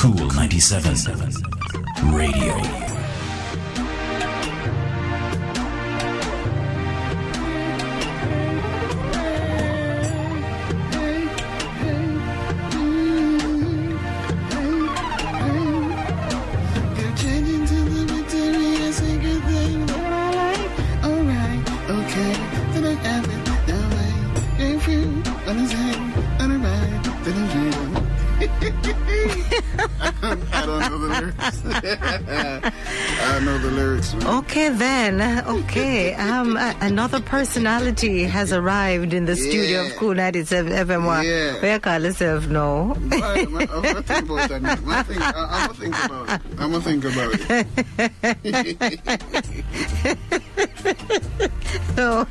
Cool 97 Radio. Lyrics. I know the lyrics. Man. Okay, then. Okay. Um, another personality has arrived in the studio of Yeah. Cool 97 FM. Yeah. Where you call yourself now? I, I'm gonna think about that. I'm gonna think, I, I'm gonna think about it. I'm gonna think about it. so,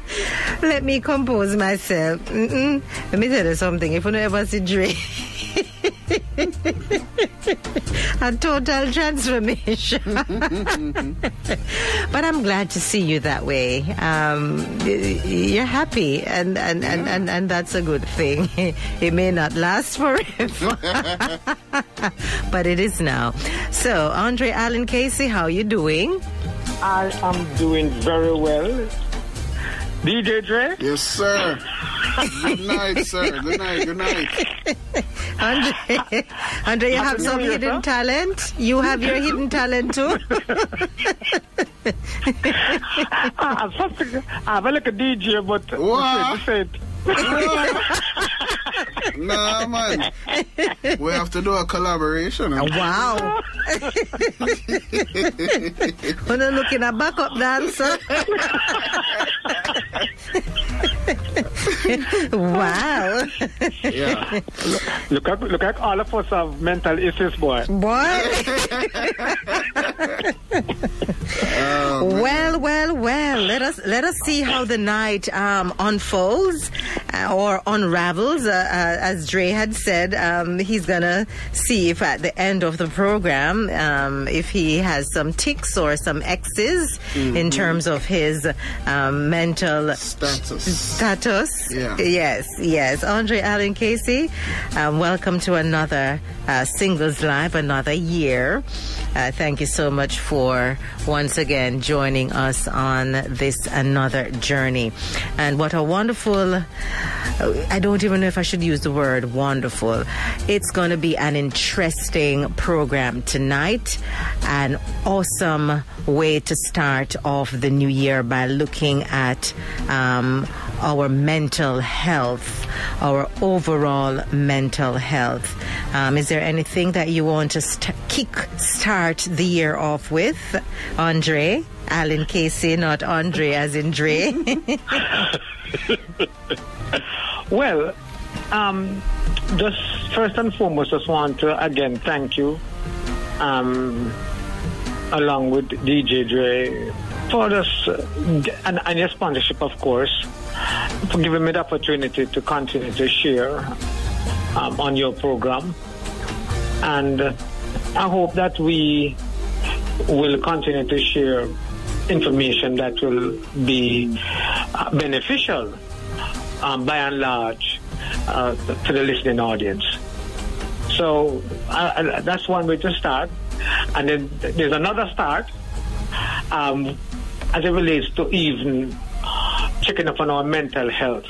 let me compose myself. Mm-mm. Let me tell you something. If you never see Dre, a total transformation. but I'm glad to see you that way. Um, you're happy, and and, and, and, and that's a good thing. It may not last forever, but it is now. So, Andre Allen Casey, how you doing? I am doing very well. DJ Dre? Yes, sir. Good night, sir. Good night. Good night. Andre, Andre, you have some hidden sir. talent. You have your hidden talent too. I'm something, I'm like a DJ, but What? say it. Nah, man. We have to do a collaboration. wow. When you're looking at backup dancer. wow. Yeah. Look at, look at all of us have mental issues, boy. Boy. well, well, well. Let us let us see how the night um, unfolds uh, or unravels. Uh, as Dre had said, um, he's gonna see if at the end of the program, um, if he has some ticks or some X's in terms of his um, mental Status. status. Yeah. Yes, yes. Andre Allen Casey, um, welcome to another uh, Singles Live, another year. Uh, thank you so much for once again joining us on this another journey. And what a wonderful, uh, I don't even know if I should use the word wonderful. It's going to be an interesting program tonight. An awesome way to start off the new year by looking at um, our mental health, our overall mental health. Um, is there anything that you want to st- kick start the year off with, Andre? Allen Casey, not Andre as in Dre. Well, um, just first and foremost, just want to again thank you, um, along with DJ Dre, for this uh, and, and your sponsorship, of course, for giving me the opportunity to continue to share um, on your program, and I hope that we will continue to share information that will be uh, beneficial um, by and large uh, to the listening audience. So uh, that's one way to start. And then there's another start um, as it relates to even checking up on our mental health.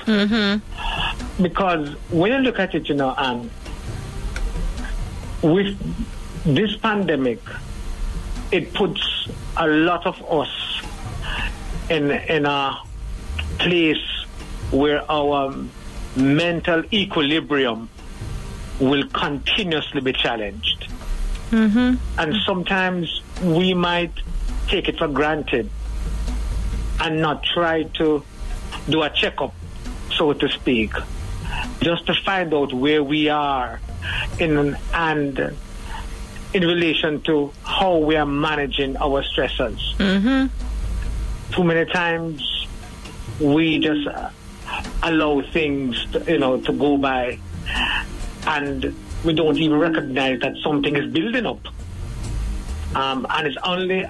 Because when you look at it, you know, um, with this pandemic, it puts a lot of us in in a place where our mental equilibrium will continuously be challenged. Mm-hmm. And sometimes we might take it for granted and not try to do a checkup, so to speak, just to find out where we are in and in relation to how we are managing our stressors. Too many times we just uh, allow things, to, you know, to go by, and we don't even recognize that something is building up. Um, and it's only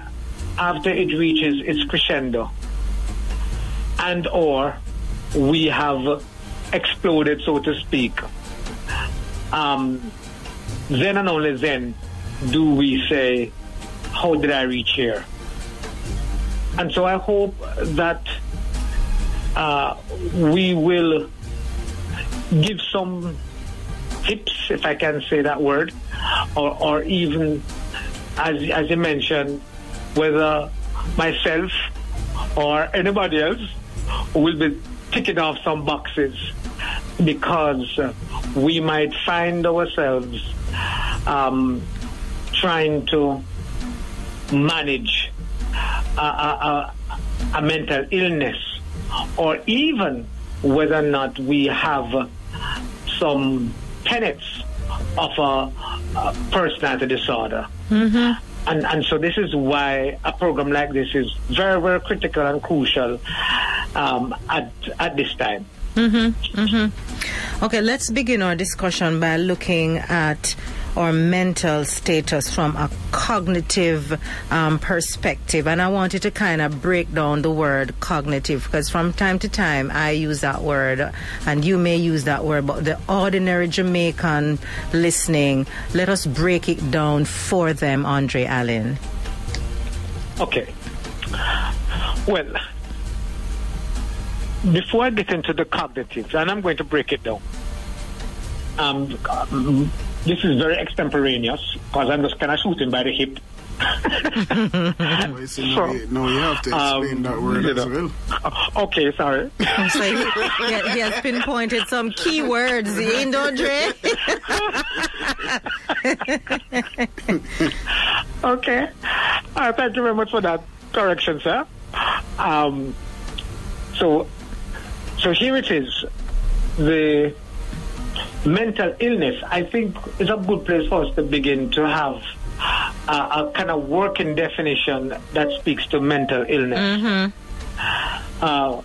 after it reaches its crescendo, and or we have exploded, so to speak. Um, then and only then do we say, how did I reach here? And so I hope that uh, we will give some tips, if I can say that word, or, or even, as, as you mentioned, whether myself or anybody else will be ticking off some boxes because we might find ourselves um, trying to manage a, a, a, a mental illness or even whether or not we have some tenets of a, a personality disorder. Mm-hmm. And, and so this is why a program like this is very, very critical and crucial um, at, at this time. Mm-hmm. Mm-hmm. Okay, let's begin our discussion by looking at our mental status from a cognitive um, perspective. And I wanted to kind of break down the word cognitive because from time to time I use that word and you may use that word, but the ordinary Jamaican listening, let us break it down for them, Andre Allen. Okay. Well, before I get into the cognitive, and I'm going to break it down. Um, this is very extemporaneous because I'm just kind of shooting by the hip. Well, you see, now, you, now you have to explain Um, that word you as know. well. okay, sorry. So he, he, he has pinpointed some key words, ain't Andre? Okay. Uh, thank you very much for that correction, sir. Um, so, so here it is. The mental illness, I think, is a good place for us to begin to have a, a kind of working definition that speaks to mental illness. Uh,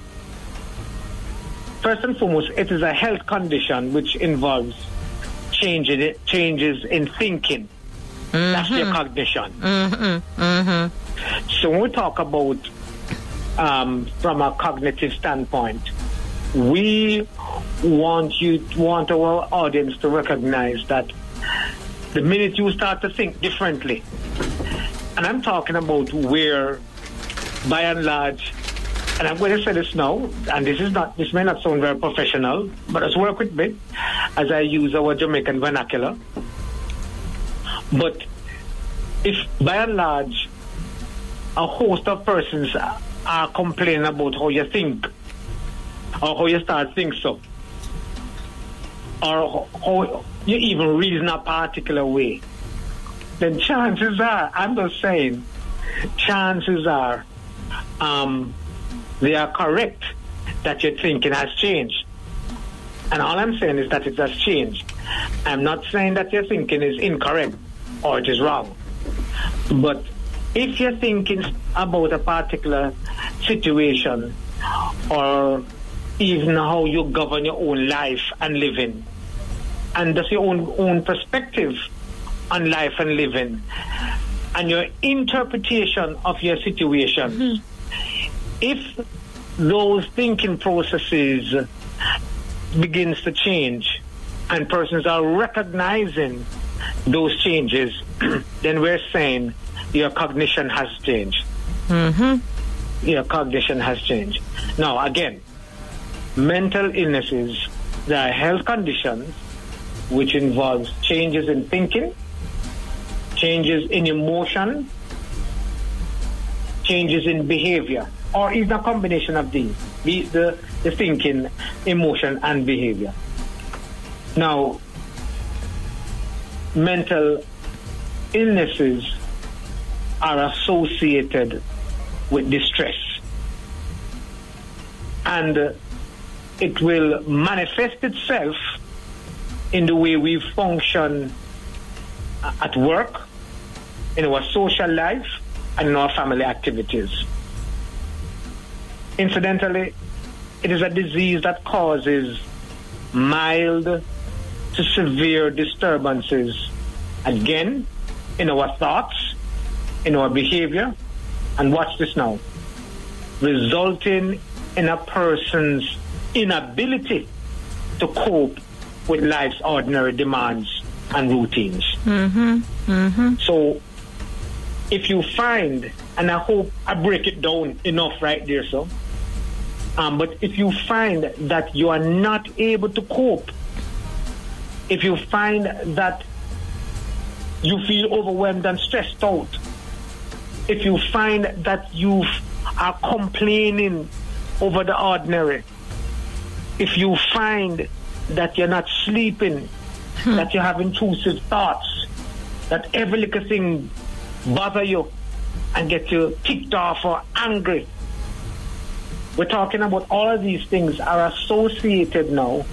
first and foremost, it is a health condition which involves changes, changes in thinking. That's your cognition. So when we talk about um, from a cognitive standpoint, we want you want our audience to recognize that the minute you start to think differently, and I'm talking about where, by and large, and I'm going to say this now, and this is not this may not sound very professional, but just work with me as I use our Jamaican vernacular. But if by and large a host of persons are complaining about how you think or how you start think so or how you even reason a particular way, then chances are, I'm just saying, chances are um, they are correct that your thinking has changed. And all I'm saying is that it has changed. I'm not saying that your thinking is incorrect or it is wrong. But if you're thinking about a particular situation or even how you govern your own life and living, and that's your own own perspective on life and living, and your interpretation of your situation, mm-hmm. if those thinking processes begins to change and persons are recognizing those changes, then we're saying your cognition has changed. Mm-hmm. Your cognition has changed. Now, again, mental illnesses, they are health conditions which involves changes in thinking, changes in emotion, changes in behavior, or even a combination of these, the, the, the thinking, emotion, and behavior. Now, mental illnesses are associated with distress. And it will manifest itself in the way we function uh, at work, in our social life, and in our family activities. Incidentally, it is a disease that causes mild to severe disturbances, again, in our thoughts, in our behavior, and watch this now, resulting in a person's inability to cope with life's ordinary demands and routines. So if you find, and I hope I break it down enough right there, so. Um, but if you find that you are not able to cope, if you find that you feel overwhelmed and stressed out, if you find that you are complaining over the ordinary, if you find that you're not sleeping, hmm. that you have intrusive thoughts, that every little thing bother you and get you ticked off or angry. We're talking about all of these things are associated now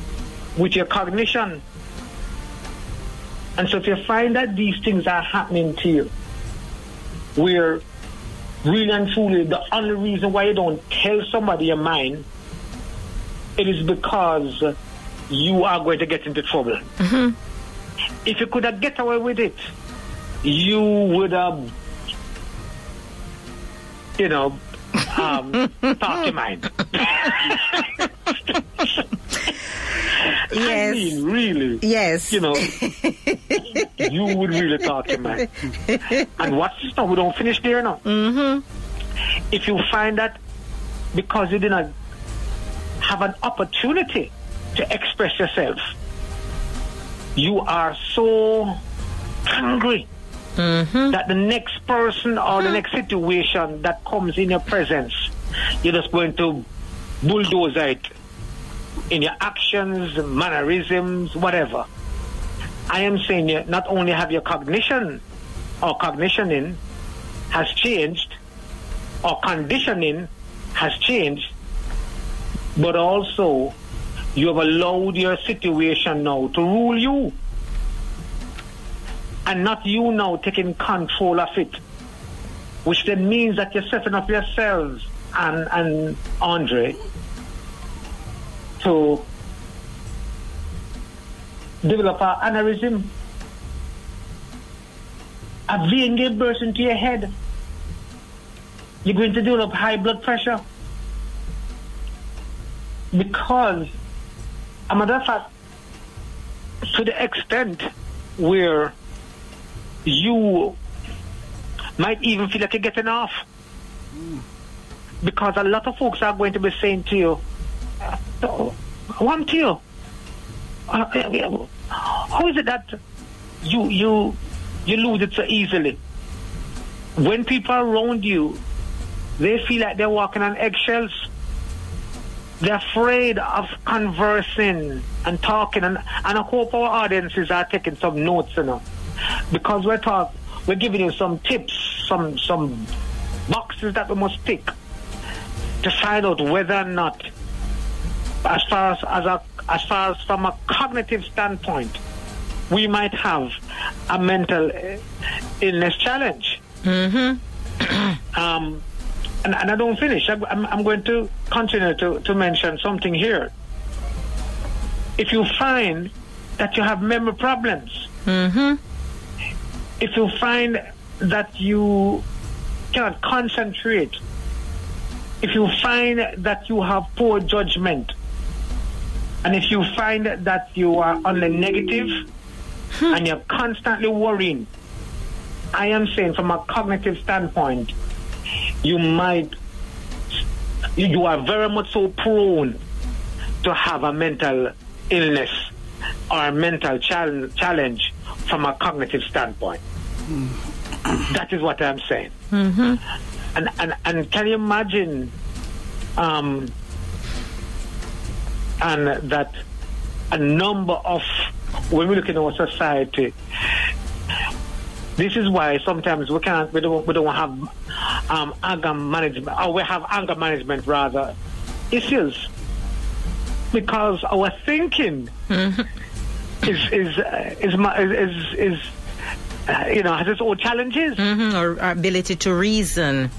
with your cognition. And so if you find that these things are happening to you, where really and truly the only reason why you don't tell somebody your mind, it is because you are going to get into trouble. If you could have get away with it, you would have, you know, um, talk your mind. I Yes. mean, really. Yes. You know, you would really talk your mind. And what's this now, we don't finish there now. Mm-hmm. If you find that because you did not have an opportunity to express yourself, you are so angry mm-hmm. that the next person or the hmm. next situation that comes in your presence, you're just going to bulldoze it in your actions, mannerisms, whatever. I am saying you not only have your cognition or cognitioning has changed or conditioning has changed, but also you have allowed your situation now to rule you and not you now taking control of it, which then means that you're setting up yourselves and, and Andre to develop an aneurysm. A vein will burst into your head. You're going to develop high blood pressure. Because, a matter of fact, to the extent where you might even feel like you're getting off. Because a lot of folks are going to be saying to you, "Oh, one to you. Uh, uh, How is it that you you you lose it so easily? When people around you, they feel like they're walking on eggshells. They're afraid of conversing and talking, and, and I hope our audiences are taking some notes, you know, because we're talk, we're giving you some tips, some some boxes that we must tick to find out whether or not, as far as as, a, as far as from a cognitive standpoint, we might have a mental uh, illness challenge. Hmm. Um, and, and I don't finish. I, I'm, I'm going to continue to, to mention something here. If you find that you have memory problems, mm-hmm. if you find that you cannot concentrate, if you find that you have poor judgment, and if you find that you are on the negative hmm. and you're constantly worrying, I am saying from a cognitive standpoint, you might, you- are very much so prone to have a mental illness or a mental chal- challenge from a cognitive standpoint. That is what I'm saying. And, and, and can you imagine um, and that a number of, when we look in our society, this is why sometimes we can't, we don't, we don't have um, anger management, or we have anger management rather, issues. Because our thinking is, is, uh, is, is, is, is uh, you know, has its own challenges. Mhm, or our ability to reason.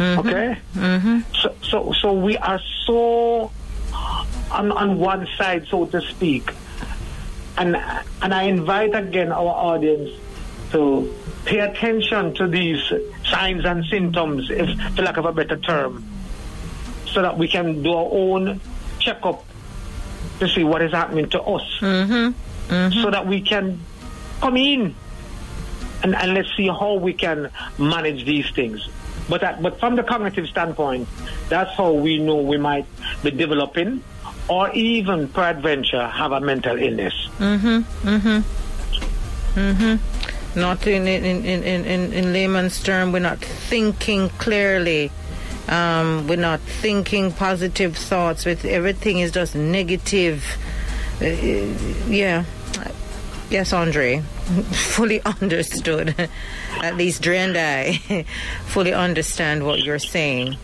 Okay. So, so, so we are so on on one side, so to speak, and and I invite again our audience to pay attention to these signs and symptoms, if for lack of a better term, so that we can do our own checkup to see what is happening to us. Mm-hmm. Mm-hmm. so that we can come in and, and let's see how we can manage these things. But that, but from the cognitive standpoint, that's how we know we might be developing or even peradventure have a mental illness. Mhm, mhm, mhm. Not in in, in, in, in, in layman's term, we're not thinking clearly. Um, we're not thinking positive thoughts. With everything is just negative. Uh, yeah. Yes, Andre. Fully understood. At least Dre and I fully understand what you're saying.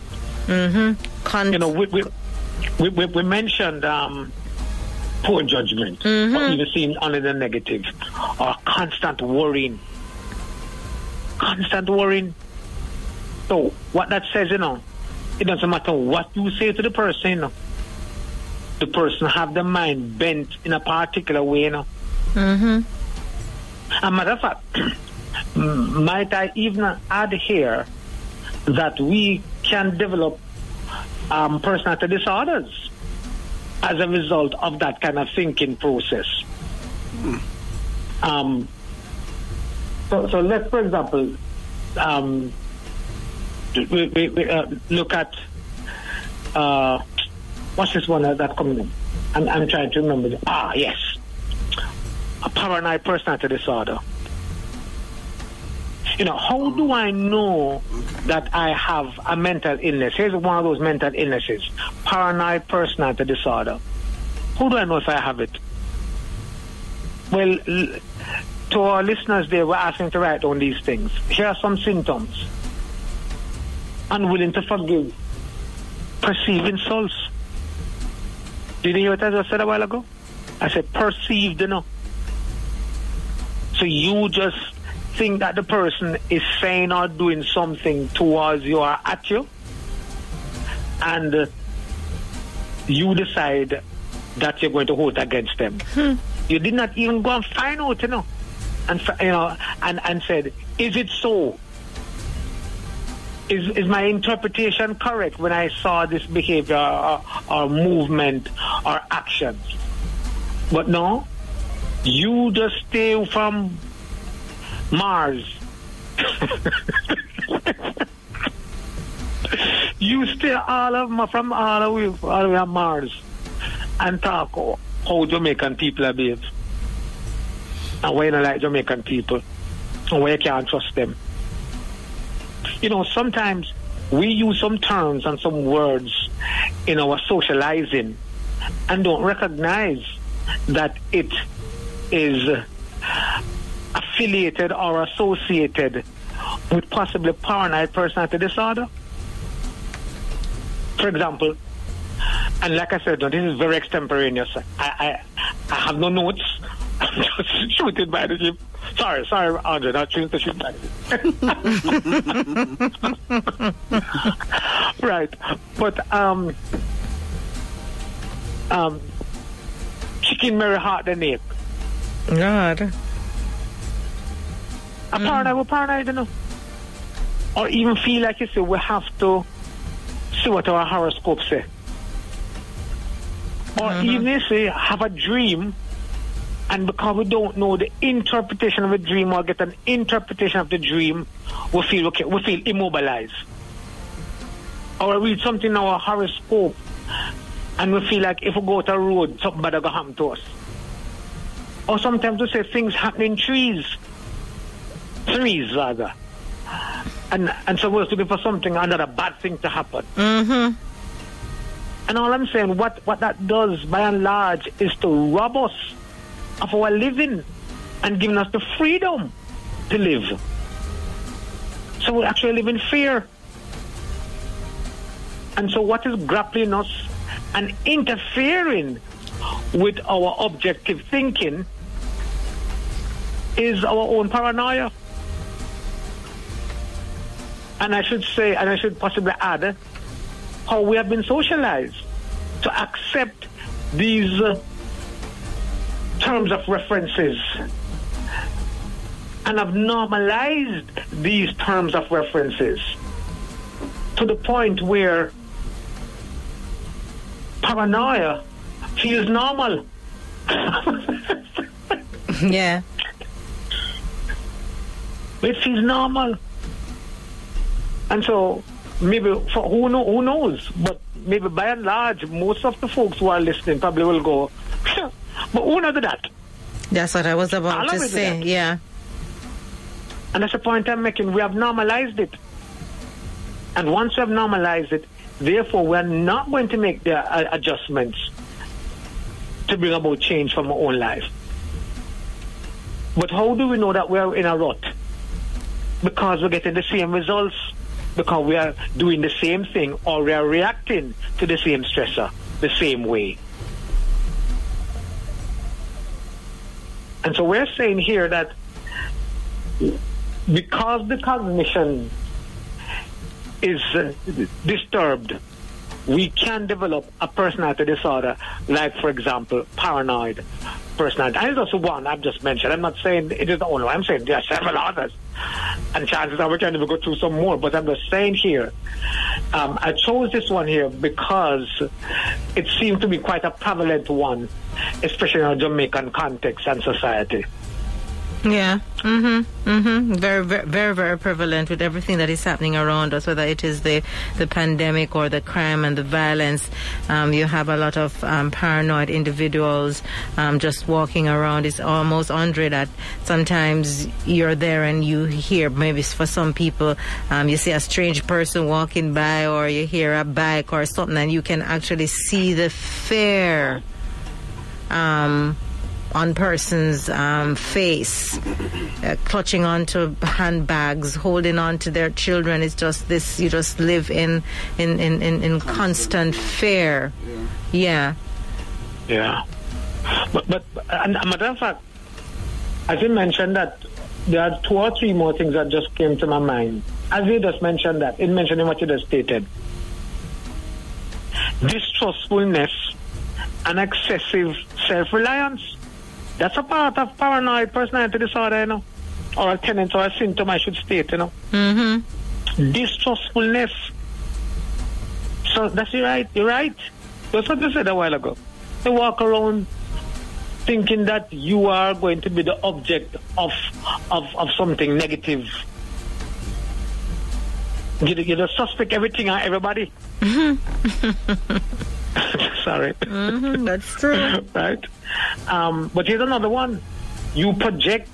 Mm-hmm. Con- You know, we, we, we mentioned um, poor judgment, or even seeing only the negative, or constant worrying. Constant worrying. So, what that says, you know, it doesn't matter what you say to the person, you know. The person have the mind bent in a particular way, you know. mm-hmm. A matter of fact, might I even add here that we can develop um, personality disorders as a result of that kind of thinking process. Um, so, so let's, for example, um, we, we, we, uh, look at uh, what's this one that coming in? I'm, I'm trying to remember. Ah, yes a paranoid personality disorder. You know, how do I know that I have a mental illness? Here's one of those mental illnesses paranoid personality disorder. How do I know if I have it? Well, to our listeners, they were asking to write down these things. Here are some symptoms unwilling to forgive, perceive insults. Did you hear what I said a while ago? I said perceived, you know. So you just think that the person is saying or doing something towards you or at you, and uh, you decide that you're going to hold against them. You did not even go and find out, you know, and you know, and and said, is it so? Is, is my interpretation correct when I saw this behavior or, or movement or actions? But no, you just stay from Mars. you stay all of Ma- from all the way, all way on Mars and talk how- Jamaican people are behave. And why you don't like Jamaican people. And why you can't trust them. You know, sometimes we use some terms and some words in our socializing and don't recognize that it is affiliated or associated with possibly paranoid personality disorder. For example, and like I said, no, this is very extemporaneous. I, I, I have no notes. I'm just shooting by the hip. Sorry, sorry, Andre, not shooting the shoot by the hip. right, but um, um, chicken Mary heart the nape. God. A paranoid, we're paranoid, you know. Or even feel like you say, we have to see what our horoscope say. Or mm-hmm. even you say, have a dream, and because we don't know the interpretation of a dream or get an interpretation of the dream, we feel okay, we feel immobilized. Or we read something in our horoscope, and we feel like if we go to a road, something bad will happen to us. Or sometimes we say things happen in trees trees rather. And and so we're looking for something another bad thing to happen. Mm-hmm. And all I'm saying, what, what that does by and large is to rob us of our living and giving us the freedom to live. So we actually live in fear. And so what is grappling us and interfering with our objective thinking is our own paranoia. And I should say, and I should possibly add, how we have been socialized to accept these uh, terms of references and have normalized these terms of references to the point where paranoia feels normal. Yeah. It feels normal. And so maybe for who know who knows, but maybe by and large, most of the folks who are listening probably will go, but who knows that? That's what I was about to say. that. Yeah. And that's the point I'm making. We have normalized it. And once we have normalized it, therefore we're not going to make the uh, adjustments to bring about change from our own life. But how do we know that we're in a rut? Because we're getting the same results, because we are doing the same thing, or we are reacting to the same stressor the same way. And so we're saying here that because the cognition is uh, disturbed, we can develop a personality disorder, like, for example, paranoid personality. And it's also one I've just mentioned. I'm not saying it is the only one. I'm saying there are several others. And chances are we can even go through some more. But I'm just saying here, um, I chose this one here because it seemed to be quite a prevalent one, especially in a Jamaican context and society. Yeah. Mm-hmm. Mm-hmm. Very, very, very, very prevalent with everything that is happening around us, whether it is the, the pandemic or the crime and the violence. Um, you have a lot of um, paranoid individuals um, just walking around. It's almost, Andre, that sometimes you're there and you hear, maybe for some people, um, you see a strange person walking by or you hear a bike or something and you can actually see the fear. Um, on person's um, face, uh, clutching onto handbags, holding on to their children. It's just this. You just live in in in in, in constant fear. Yeah. Yeah. But, but and a matter of fact, as you mentioned that there are two or three more things that just came to my mind. As you just mentioned that, in mentioning what you just stated, distrustfulness and excessive self-reliance. That's a part of paranoid personality disorder, you know, or a tendency or a symptom, I should state, you know. Mm-hmm. Distrustfulness. So that's you're right. You're right. That's what you said a while ago. They walk around thinking that you are going to be the object of of, of something negative. You, you suspect everything and everybody. Sorry. Mm-hmm. That's true. right? Um, but here's another one. You project,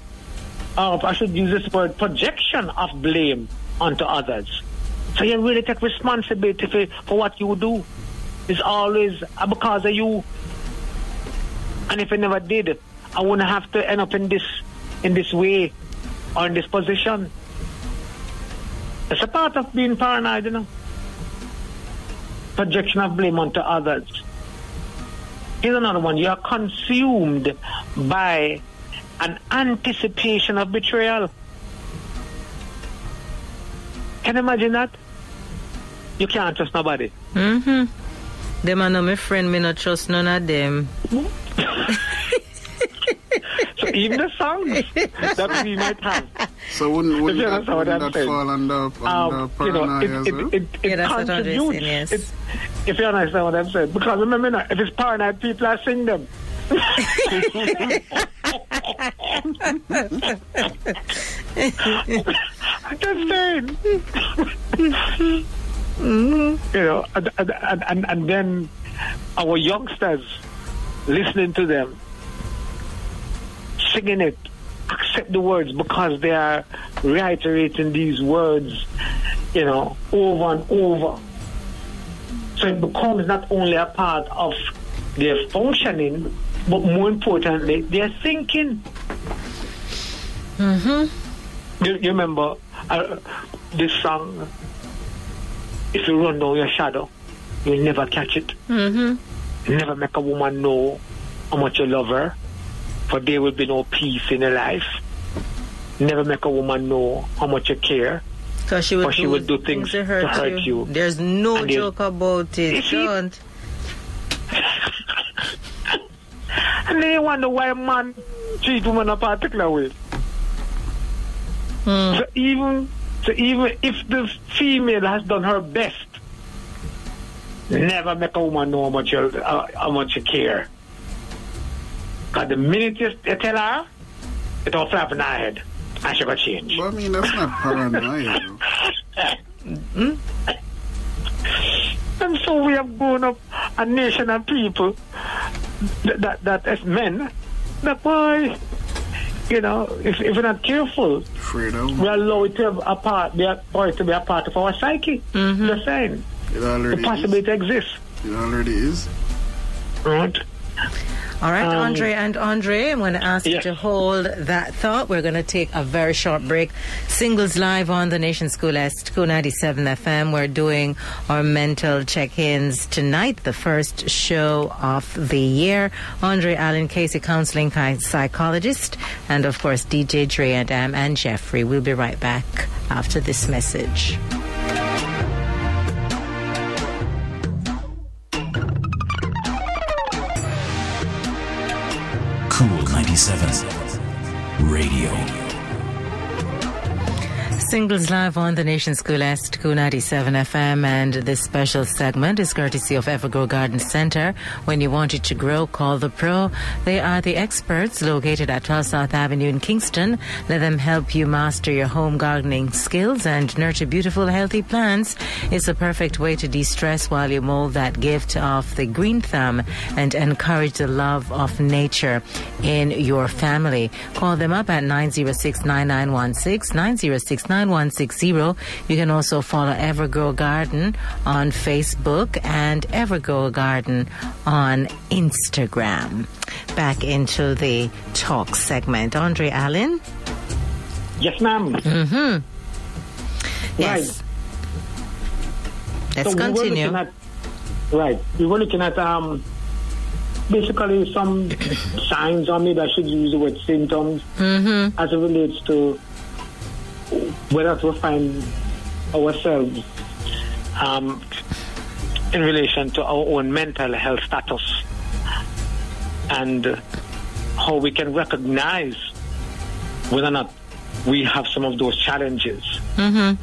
uh, I should use this word, projection of blame onto others. So you really take responsibility for, for what you do. It's always because of you. And if I never did, it, I wouldn't have to end up in this, in this way or in this position. It's a part of being paranoid, you know. Projection of blame onto others. Here's another one. You are consumed by an anticipation of betrayal. Can you imagine that? You can't trust nobody. Mm-hmm. Them are not my friend. Me not trust none of them. So even the songs that we might have, So wouldn't, wouldn't you that, what wouldn't I'm that saying? fall under, under um, you know, paranoia it, as it, well? it, it Yeah, that's what Andre is contributes. saying, yes. It- if you understand what I'm saying. Because remember, now, if it's paranoid people, I sing them. I'm just saying. You know, and, and, and, and, and then our youngsters listening to them, singing it, accept the words because they are reiterating these words, you know, over and over. So it becomes not only a part of their functioning, but more importantly, their thinking. Mm-hmm. You, you remember uh, this song? If you run down your shadow, you'll never catch it. Mm-hmm. Never make a woman know how much you love her, for there will be no peace in her life. Never make a woman know how much you care. Because she would, Or she do, would do things to hurt, to hurt you. There's no And you- joke about it. You? Don't. And then you wonder why a man treat woman a particular way. Hmm. So even so even if the female has done her best, never make a woman know how much you uh, how much you care. Cause the minute you, you tell her, it all flap in our head. I should go change. Well, I mean, that's not paranoia. though. Hmm? And so we have grown up a nation of people that, that, that as men, that boy, you know, if, if we're not careful, Fredo. we allow it to have a part, be a, for to be a part of our psyche. Mm-hmm. The same. It The already possibility exists. It already is. Right? All right, Um, Andre and Andre, I'm going to ask you to hold that thought. We're going to take a very short break. Singles live on the Nation School Cool 97 FM. We're doing our mental check-ins tonight, the first show of the year. Andre Allen Casey, counseling psychologist, and of course DJ Dre and Am and Jeffrey. We'll be right back after this message. Cool 97 Radio. Singles live on the nation's School Est, Cool 97 FM, and this special segment is courtesy of Evergrow Garden Center. When you want it to grow, call the pro. They are the experts located at 12 South Avenue in Kingston. Let them help you master your home gardening skills and nurture beautiful, healthy plants. It's a perfect way to de-stress while you mold that gift of the green thumb and encourage the love of nature in your family. Call them up at 906-9916, 906-9160. You can also follow Evergrow Garden on Facebook and Evergrow Garden on Instagram. Back into the talk segment. Andre Allen? Yes, ma'am. Yes. Let's so continue. looking at, right. We were looking at um, basically some signs, or maybe I should use the word symptoms, Mm-hmm. as it relates to whether to find ourselves um, in relation to our own mental health status and how we can recognize whether or not we have some of those challenges. Mm-hmm.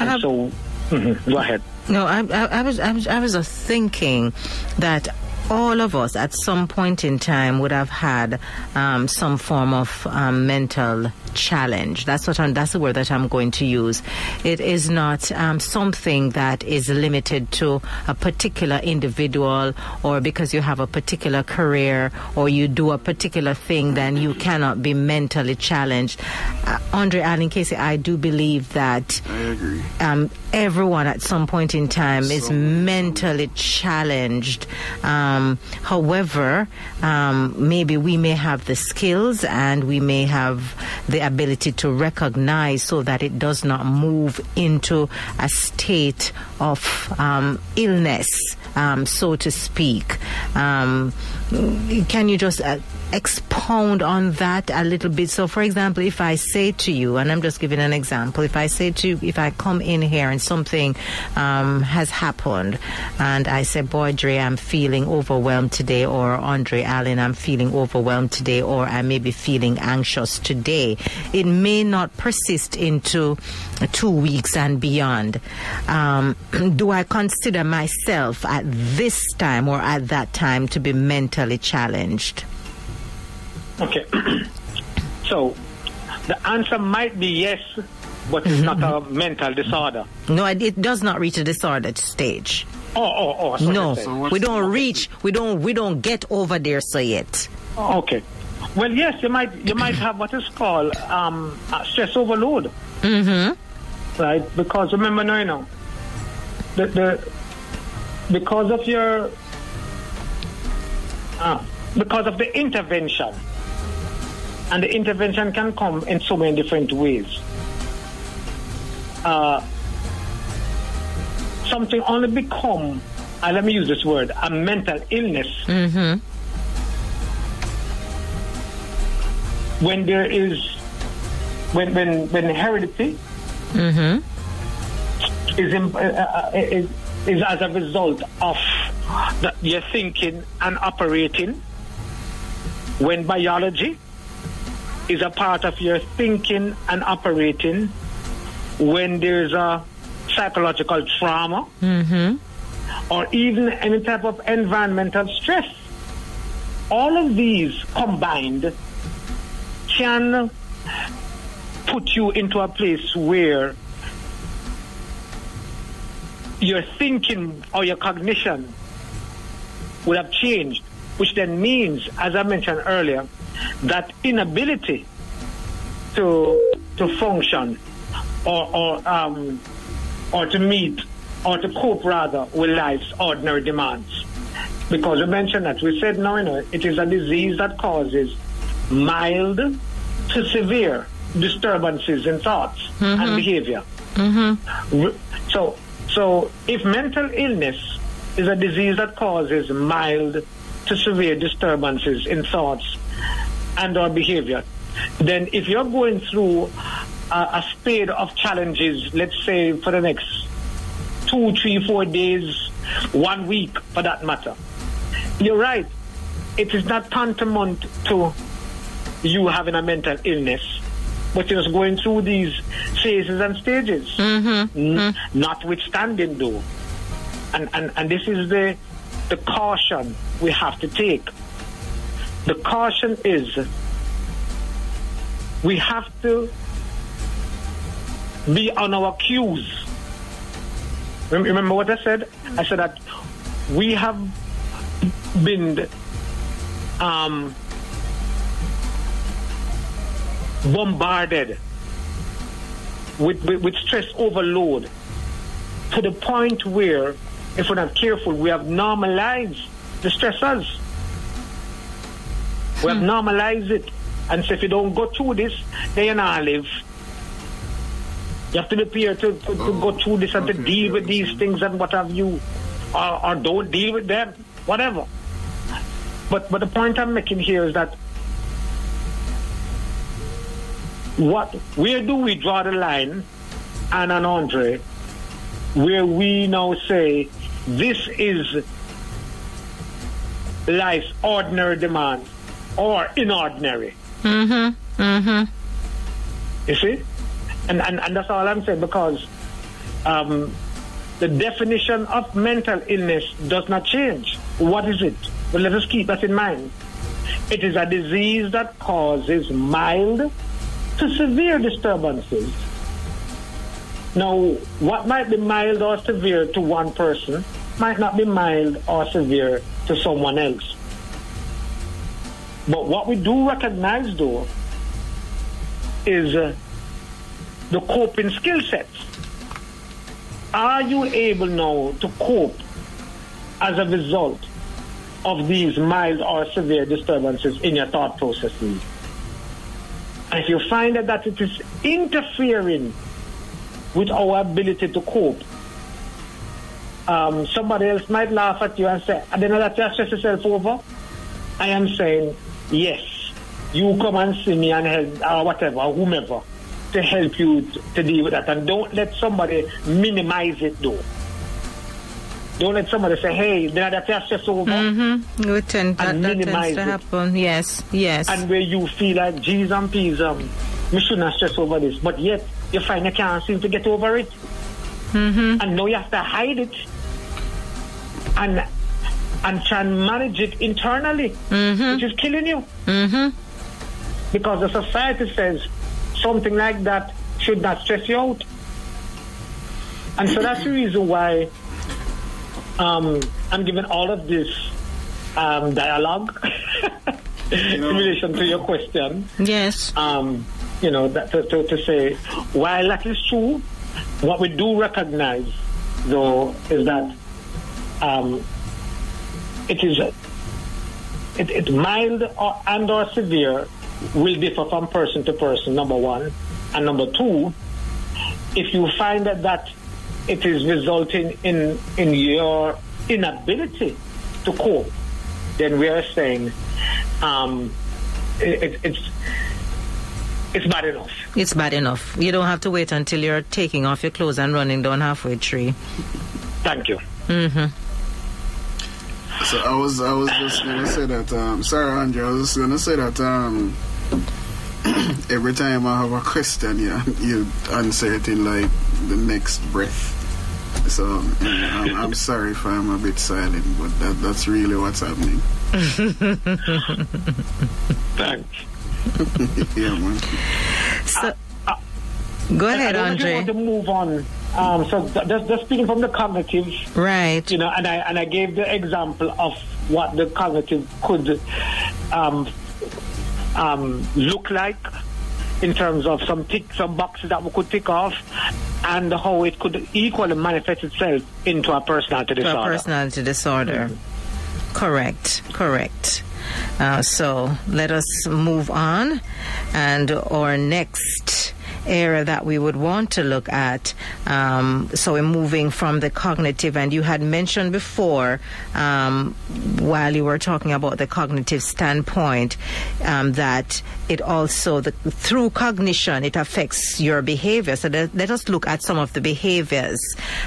And have- so, mhm, go ahead. No, I, I, I was, I was, I was thinking that all of us at some point in time would have had um, some form of um, mental challenge. That's what I'm, that's the word that I'm going to use. It is not um, something that is limited to a particular individual or because you have a particular career or you do a particular thing, then you cannot be mentally challenged. Uh, Andre Allen Casey, I do believe that I agree. um, everyone at some point in time is mentally challenged. Um, however, um, maybe we may have the skills and we may have the ability to recognize so that it does not move into a state of um, illness, um, so to speak. Um, can you just uh, expound on that a little bit? So, for example, if I say to you, and I'm just giving an example, if I say to you, if I come in here and something um, has happened, and I say, Boy, Dre, I'm feeling overwhelmed today, or Andre Allen, I'm feeling overwhelmed today, or I may be feeling anxious today, it may not persist into two weeks and beyond. Um, do I consider myself at this time or at that time to be mentally challenged? Okay. so the answer might be yes, but it's not a mental disorder. No, it- does not reach a disordered stage. Oh, oh, oh. sorry, No, what's we don't reach. We don't. We don't get over there so yet. Oh, okay. Well, yes, you might you might have what is called um, stress overload, Mm-hmm. right? Because remember now, you know, the, the because of your uh, because of the intervention, and the intervention can come in so many different ways. Uh, something only become, uh, let me use this word, a mental illness Mm-hmm. when there is when when when heredity Mm-hmm. is, in, uh, uh, is is as a result of the, your thinking and operating when biology is a part of your thinking and operating when there's a psychological trauma Mm-hmm. or even any type of environmental stress all of these combined can put you into a place where your thinking or your cognition would have changed, which then means, as I mentioned earlier, that inability to to function or or um, or to meet or to cope rather with life's ordinary demands. Because we mentioned that we said no, you know, it is a disease that causes mild to severe disturbances in thoughts and behavior. R- So, so if mental illness is a disease that causes mild to severe disturbances in thoughts and our behavior, then if you're going through a, a spate of challenges, let's say for the next two, three, four days, one week for that matter, you're right. It is not tantamount to you having a mental illness, but you're just going through these phases and stages. Mm-hmm. N- mm-hmm. Notwithstanding, though, and, and, and this is the, the caution we have to take. The caution is we have to be on our cues. Remember what I said? I said that we have been um, bombarded with, with, with stress overload to the point where, if we're not careful, we have normalized the stressors. We have hmm. normalized it. And so if you don't go through this, then you're not live. You have to be prepared to, to, to go oh, through this and to deal with these things and what have you. Or, or don't deal with them. Whatever. But but the point I'm making here is that what where do we draw the line, Anna and Andre, where we now say this is life's ordinary demand or inordinary? Mm-hmm. Mm-hmm. You see? And, and, and that's all I'm saying because um, the definition of mental illness does not change. What is it? Well, let us keep that in mind. It is a disease that causes mild to severe disturbances. Now, what might be mild or severe to one person might not be mild or severe to someone else. But what we do recognize, though, is uh, the coping skill sets. Are you able now to cope as a result of these mild or severe disturbances in your thought processes? And if you find that, that it is interfering with our ability to cope, um, somebody else might laugh at you and say, I don't know that you stress yourself over. I am saying, yes, you come and see me and help, or whatever, whomever, to help you to, to deal with that. And don't let somebody minimize it, though. Don't let somebody say, hey, then that you stress over. Mm-hmm. We tend, that, And that tends minimize to it. happen. Yes, yes. And where you feel like, geez and peas, um, we shouldn't stress over this. But yet, you find you can't seem to get over it. mm-hmm. and now you have to hide it and and try and manage it internally, which is killing you. Mm-hmm. Because the society says something like that should not stress you out. And so that's the reason why um, I'm giving all of this um, dialogue in relation to your question Yes. um, you know, that, to, to, to say, while that is true, what we do recognize, though, is that um, it is it, it mild or, and or severe will differ from person to person. Number one, and number two, if you find that that it is resulting in in your inability to cope, then we are saying um, it, it, it's it's bad enough. It's bad enough. You don't have to wait until you're taking off your clothes and running down Half Way Tree. Thank you. Mm-hmm. So I was I was just gonna say that um sorry Andre, I was just gonna say that um every time I have a question you you answer it in like the next breath. So you I'm, I'm sorry if I'm a bit silent, but that that's really what's happening. Thanks. yeah, man. So, go ahead, don't know if want to move on. Um, so th- just, just speaking from the cognitive, Right. you know, and I and I gave the example of what the cognitive could um, um, look like in terms of some tick, some boxes that we could tick off, and how it could equally manifest itself into a personality To a disorder. personality disorder. Correct, correct. Uh, so let us move on. And our next area that we would want to look at, um, so we're moving from the cognitive, and you had mentioned before, um, while you were talking about the cognitive standpoint, um, that it also, the, through cognition, it affects your behavior. So let, let us look at some of the behaviors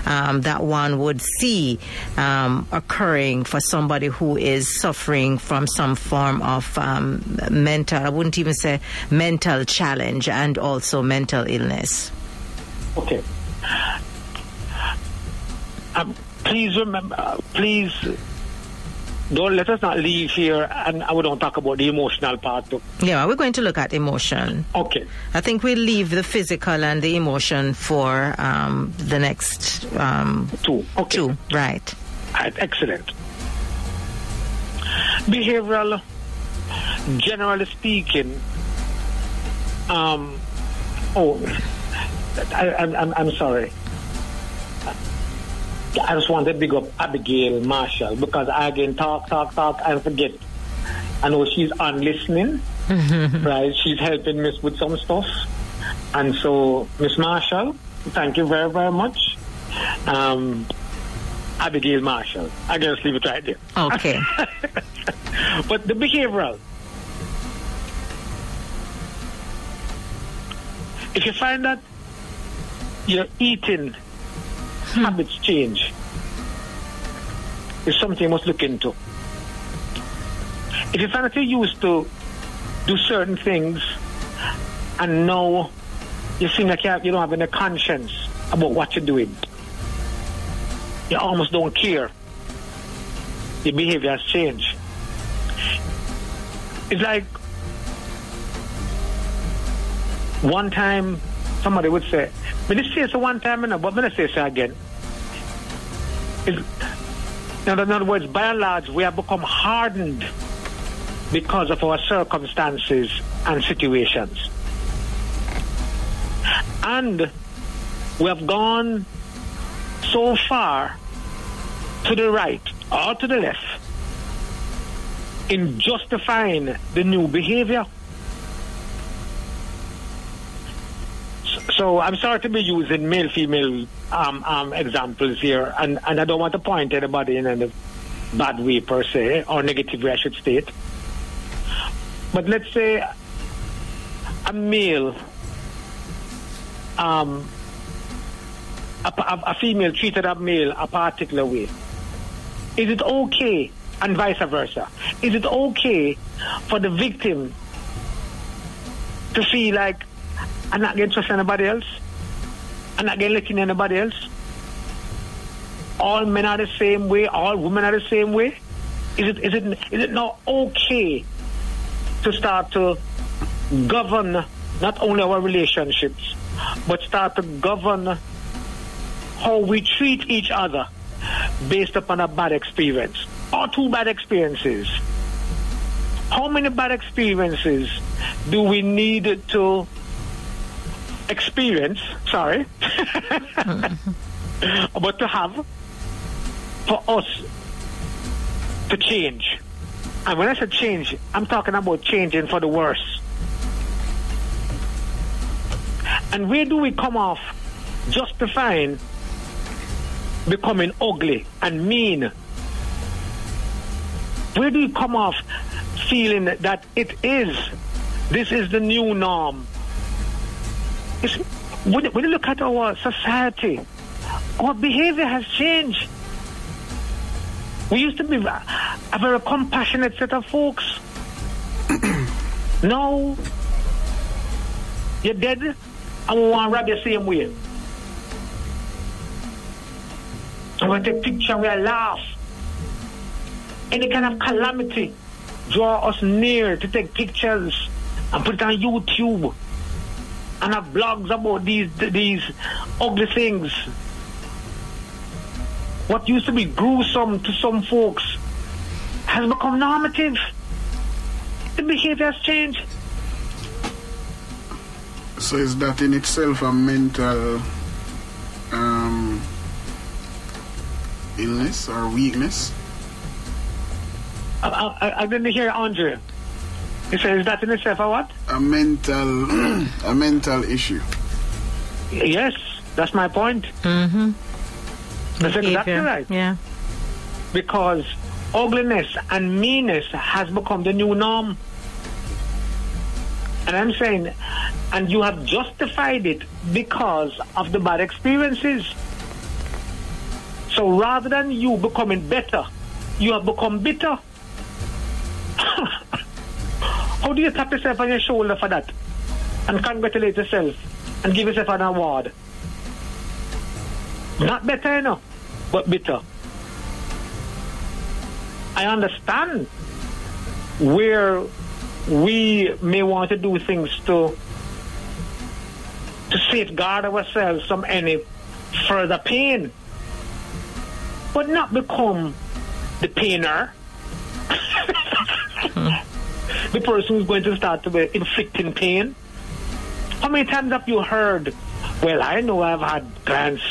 um, that one would see um, occurring for somebody who is suffering from some form of um, mental, I wouldn't even say mental challenge and also mental illness. Okay. Um, please remember, please don't let us not leave here and we don't talk about the emotional part. Too. Yeah, we're going to look at emotion. Okay. I think we'll leave the physical and the emotion for um, the next um, Two. Okay. two. Right. Right, excellent. Behavioral, generally speaking, um, oh, I, I'm, I'm, I'm sorry. I just want to big up Abigail Marshall because I again talk, talk, talk and forget. I know she's on listening, right? She's helping Miss with some stuff. And so, Miss Marshall, thank you very, very much. Um, Abigail Marshall. I just leave it right there. Okay. But the behavioral. If you find that your eating hmm. habits change, it's something you must look into. If you find that you're used to do certain things and now you seem like you, have, you don't have any conscience about what you're doing, you almost don't care, your behavior has changed. It's like one time somebody would say, but this say one time, you know, but I'm say again. In other words, by and large, we have become hardened because of our circumstances and situations. And we have gone so far to the right or to the left in justifying the new behavior. So, I'm sorry to be using male female um, um, examples here, and, and I don't want to point anybody in a bad way per se, or negative way, I should state. But let's say a male, um, a, a female treated a male a particular way. Is it okay, and vice versa? Is it okay for the victim to feel like I'm not going to trust anybody else? I'm not going to let in anybody else? All men are the same way. All women are the same way. Is it is it is it not okay to start to govern not only our relationships, but start to govern how we treat each other based upon a bad experience or two bad experiences? How many bad experiences do we need to experience? Sorry, but to have for us to change. And when I say change, I'm talking about changing for the worse. And where do we come off justifying becoming ugly and mean? Where do you come off feeling that it is, this is the new norm? It's, when, when you look at our society, our behavior has changed. We used to be a, very compassionate set of folks. now, you're dead, and we want to rob you same way. And we take picture, we laugh. Any kind of calamity draw us near to take pictures and put it on YouTube and have blogs about these these ugly things. What used to be gruesome to some folks has become normative. The behavior has changed. So is that in itself a mental um, illness or weakness? I, I, I didn't hear Andre. He says, is that in itself a what? A mental a mental issue. Yes, that's my point. Mm-hmm. That's exactly Behavior. right. Yeah. Because ugliness and meanness has become the new norm. And I'm saying, and you have justified it because of the bad experiences. So rather than you becoming better, you have become bitter. How do you tap yourself on your shoulder for that? And congratulate yourself and give yourself an award? Not better, you know, but bitter. I understand where we may want to do things to to safeguard ourselves from any further pain, but not become the painer. Hmm. The person who's going to start to be inflicting pain. How many times have you heard? Well, I know I've had clients,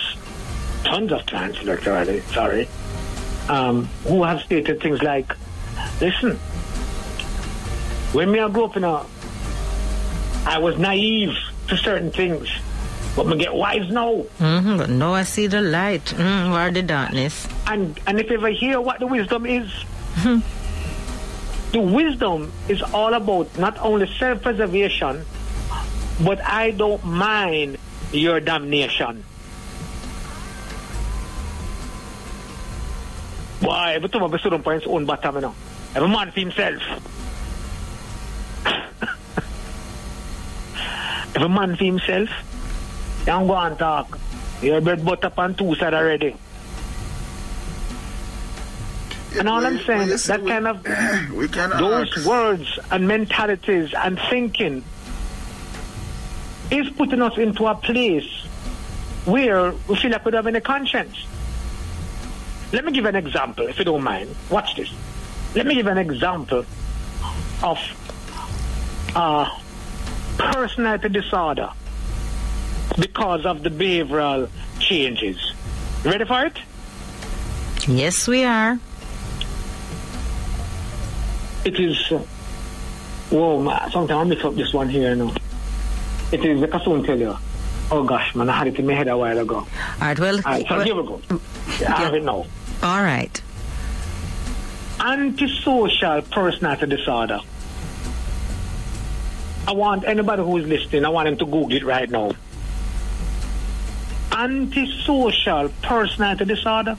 tons of clients, literally, sorry, um, who have stated things like, listen, when me I grew up in a, I was naive to certain things, but me get wise now. Mm-hmm. But now I see the light. Mm, where the darkness? And and if you ever hear what the wisdom is, the wisdom is all about not only self-preservation, but I don't mind your damnation. Why? Time I be stood on own bottom, you know. Every man for himself. Every man for himself. Don't go and talk. Your bread butter on two side already. And all Well, I'm saying, you see, that we- kind of we can those ask. words and mentalities and thinking is putting us into a place where we feel like we don't have any conscience. Let me give an example, if you don't mind. Watch this. Let me give an example of uh, personality disorder because of the behavioral changes. Ready for it? Yes, we are. It is. Uh, whoa, man, sometimes I mix up this one here now. It is, like I soon tell you. Oh gosh, man, I had it in my head a while ago. All right. Well, All right, so well- here we go. I have it now. all right. Antisocial personality disorder. I want anybody who is listening, I want them to Google it right now. Antisocial personality disorder.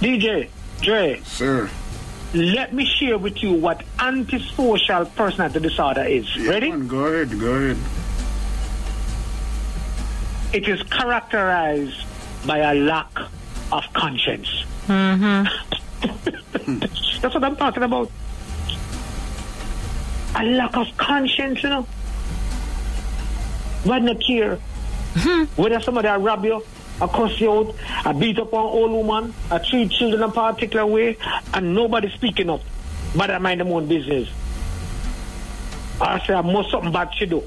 DJ, Dre, Sir. Let me share with you what antisocial personality disorder is. Yeah, Ready? man, Go ahead, go ahead. It is characterized by a lack of conscience. Mm-hmm. That's what I'm talking about. A lack of conscience, you know. Why not care? Whether somebody a rob you, a cuss you out, a beat up one old woman, a treat children a particular way, and nobody speaking up. But I mind them own business. I say I must something bad she do.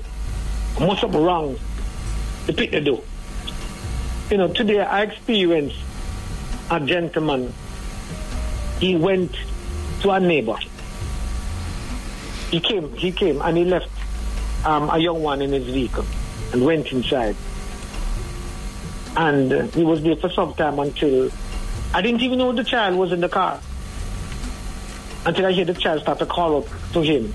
I must something wrong. The people do. You know, today I experienced a gentleman. He went to a neighbor. He came, he came, and he left um, a young one in his vehicle and went inside. And uh, he was there for some time until I didn't even know the child was in the car. Until I hear the child start to call up to him.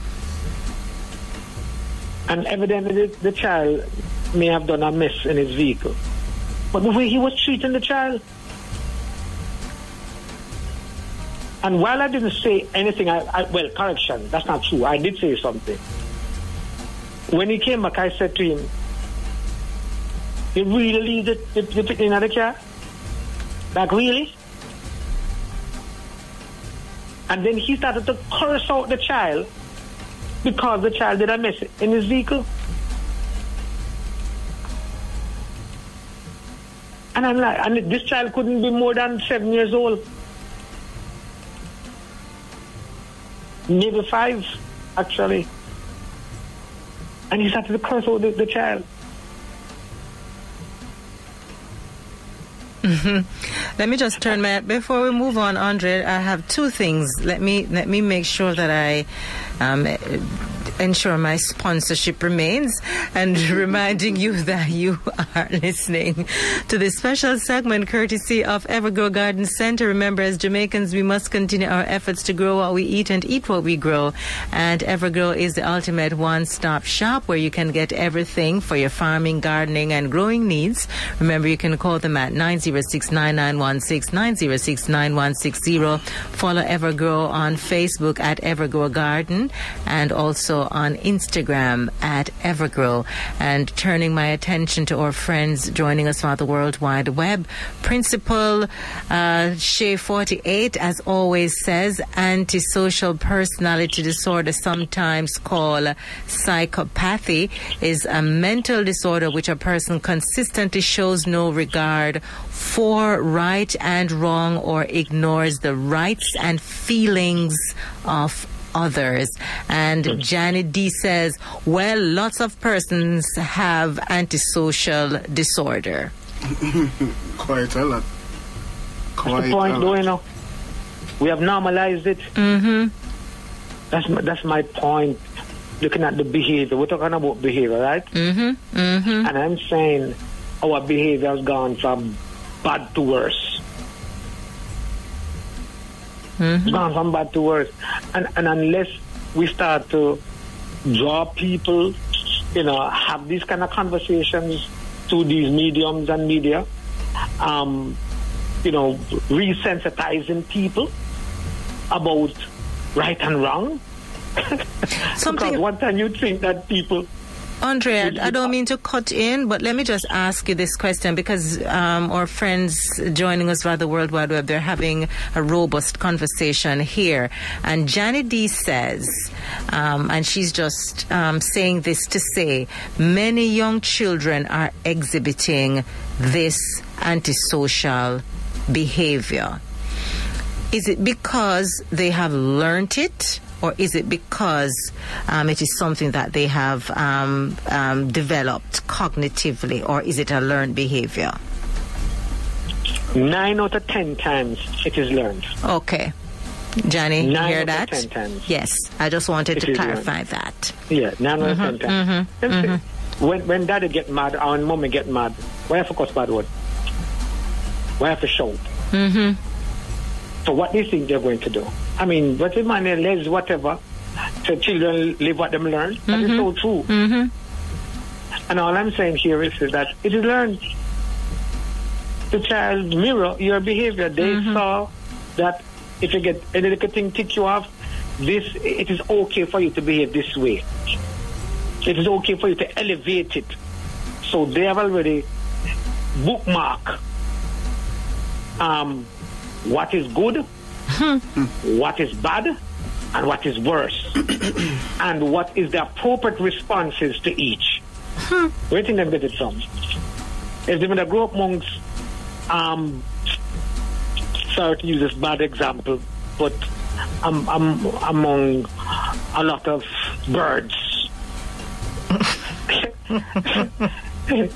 And evidently the, the child may have done a mess in his vehicle. But the way he was treating the child, And while I didn't say anything, I, I, well, correction, that's not true. I did say something. When he came back, I said to him, You really leave the, the, the picnic in the car? Like, really? And then he started to curse out the child because the child did a mess in his vehicle. And I'm like, and this child couldn't be more than seven years old. Maybe five, actually. And he started to curse out the, the child. Mm-hmm. Let me just turn my before we move on, Andre. I have two things. Let me let me make sure that I um, ensure my sponsorship remains and reminding you that you are listening to this special segment courtesy of Evergrow Garden Center. Remember, as Jamaicans, we must continue our efforts to grow what we eat and eat what we grow. And Evergrow is the ultimate one-stop shop where you can get everything for your farming, gardening, and growing needs. Remember, you can call them at 906-9916, 906-9160. Follow Evergrow on Facebook at Evergrow Garden and also on Instagram at Evergrow. And turning my attention to our friends joining us on the World Wide Web. Principal uh, Shea 48, as always says, antisocial personality disorder, sometimes called psychopathy, is a mental disorder which a person consistently shows no regard for right and wrong or ignores the rights and feelings of others. And Janet D says, well, lots of persons have antisocial disorder. Quite a lot. Quite the a point, though, lot. you know. We have normalized it. Mm-hmm. That's my, that's my point. Looking at the behavior, we're talking about behavior, right? Mm-hmm. Mm-hmm. And I'm saying our behavior has gone from bad to worse. It's gone from bad to worse. And, and unless we start to draw people, you know, have these kind of conversations through these mediums and media, um, you know, resensitizing people about right and wrong. Something- because one time you think that people Andre, I, don't mean to cut in, but let me just ask you this question because um, our friends joining us via the World Wide Web, they're having a robust conversation here. And Janet D says, um, and she's just um, saying this to say, many young children are exhibiting this antisocial behavior. Is it because they have learnt it? Or is it because um, it is something that they have um, um, developed cognitively, or is it a learned behavior? nine out of ten times it is learned. Okay. Johnny, you Nine hear that? 10 times. Yes, I just wanted It to clarify that. Yeah, nine out of ten times. mhm, Let's see. When when daddy get mad or when mommy get mad, why have to cuss bad word? Why have to shout? Mm-hmm. So what do you think they're going to do? I mean, what the man les whatever. So children live what them learn. That is so true. Mm-hmm. And all I'm saying here is, is that it is learned. The child mirror your behavior. They saw that if you get any little thing tick you off, this it is okay for you to behave this way. It is okay for you to elevate it. So they have already bookmark um, what is good, what is bad, and what is worse, and what is the appropriate responses to each. Where think they get it from? If they would have grown up amongst, um, sorry to use this bad example, but um, um, among a lot of birds. the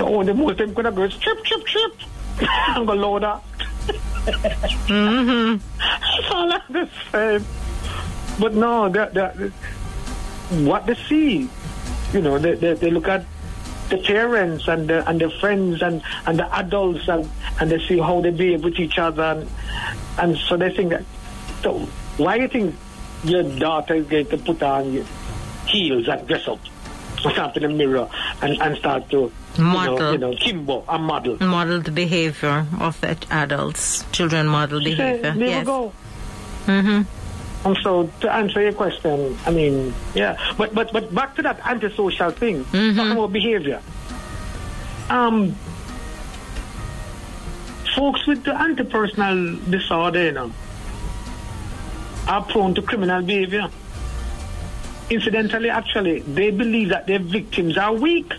only most them could have go is chirp, chirp, chirp. I'm going to load up. That's mm-hmm. all just saying. But no, that, that, what they see, you know, they, they, they look at the parents and the, and the friends and, and the adults and, and they see how they behave with each other and, and so they think that so why do you think your daughter is going to put on heels and dress up and stand in the mirror and, and start to you know, Model. you know kimbo and model Model the behavior of the adults. Children model behavior. there yes. go Mm-hmm. And so to answer your question, I mean, yeah, but but but back to that antisocial thing, talking about behavior. Um, folks with the antipersonal disorder, you know, are prone to criminal behavior. incidentally, actually, they believe that their victims are weak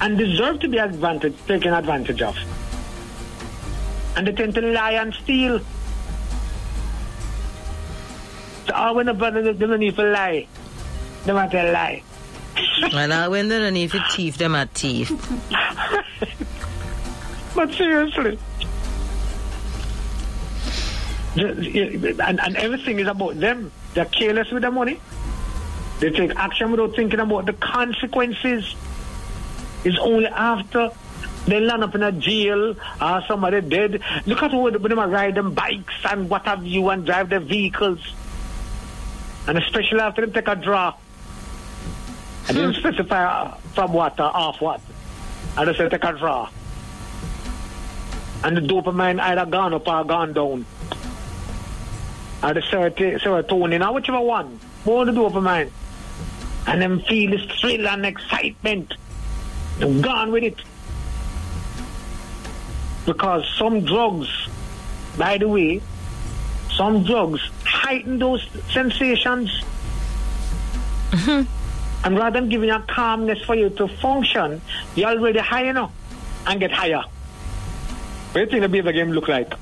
and deserve to be advantage, taken advantage of. And they tend to lie and steal. So all when the brother, they don't need to lie. They want to lie. And now when they don't need to thief, them are thief. But seriously. And, and everything is about them. They're careless with their money. They take action without thinking about the consequences. It's only after they land up in a jail or somebody dead. Look at they are ride them bikes and what have you and drive their vehicles. And especially after they take a draw. I didn't hmm. specify uh, from what or off what. I just said take a draw. And the dopamine either gone up or gone down. Or the serot- serotonin or whichever one. More the dopamine. And then feel this thrill and excitement. And gone with it. Because some drugs, by the way, some drugs heighten those sensations. Mm-hmm. And rather than giving a calmness for you to function, you're already high enough and get higher. What do you think the beaver game look like?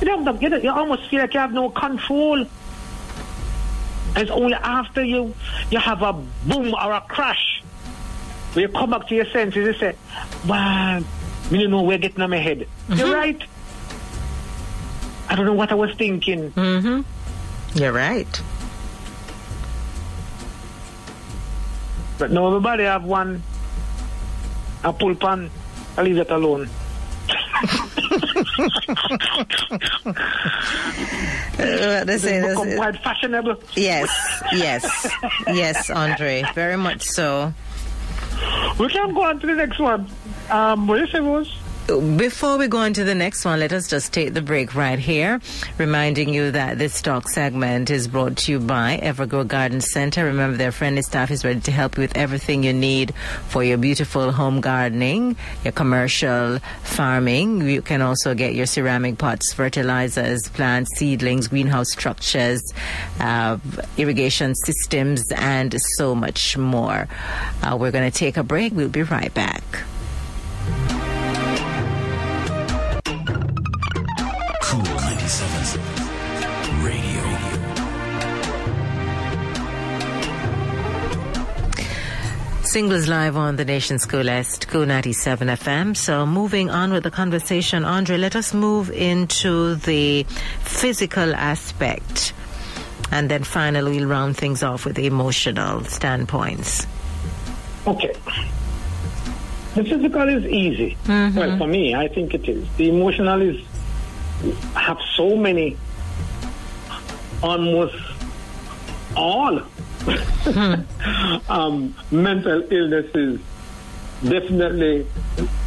You, don't you, don't- you almost feel like you have no control. And it's only after you you have a boom or a crash where you come back to your senses, you say, wow, me don't know where getting on my head. You're right. I don't know what I was thinking. Mm-hmm. You're right. But no, everybody have one. A pull pan. I leave it alone. Uh, they say, become quite fashionable. yes, yes, yes, Andre. Very much so. We can go on to the next one. Um, what you say, Rose? Before we go on to the next one, let us just take the break right here, reminding you that this talk segment is brought to you by Evergrow Garden Center. Remember, their friendly staff is ready to help you with everything you need for your beautiful home gardening, your commercial farming. You can also get your ceramic pots, fertilizers, plants, seedlings, greenhouse structures, uh, irrigation systems, and so much more. Uh, we're going to take a break. We'll be right back. Singles live on the nation's coolest, Est, Cool 97 FM. So moving on with the conversation, Andre, let us move into the physical aspect. And then finally we'll round things off with the emotional standpoints. Okay. The physical is easy. Mm-hmm. Well, for me, I think it is. The emotional is have so many, almost all um, mental illnesses. Definitely.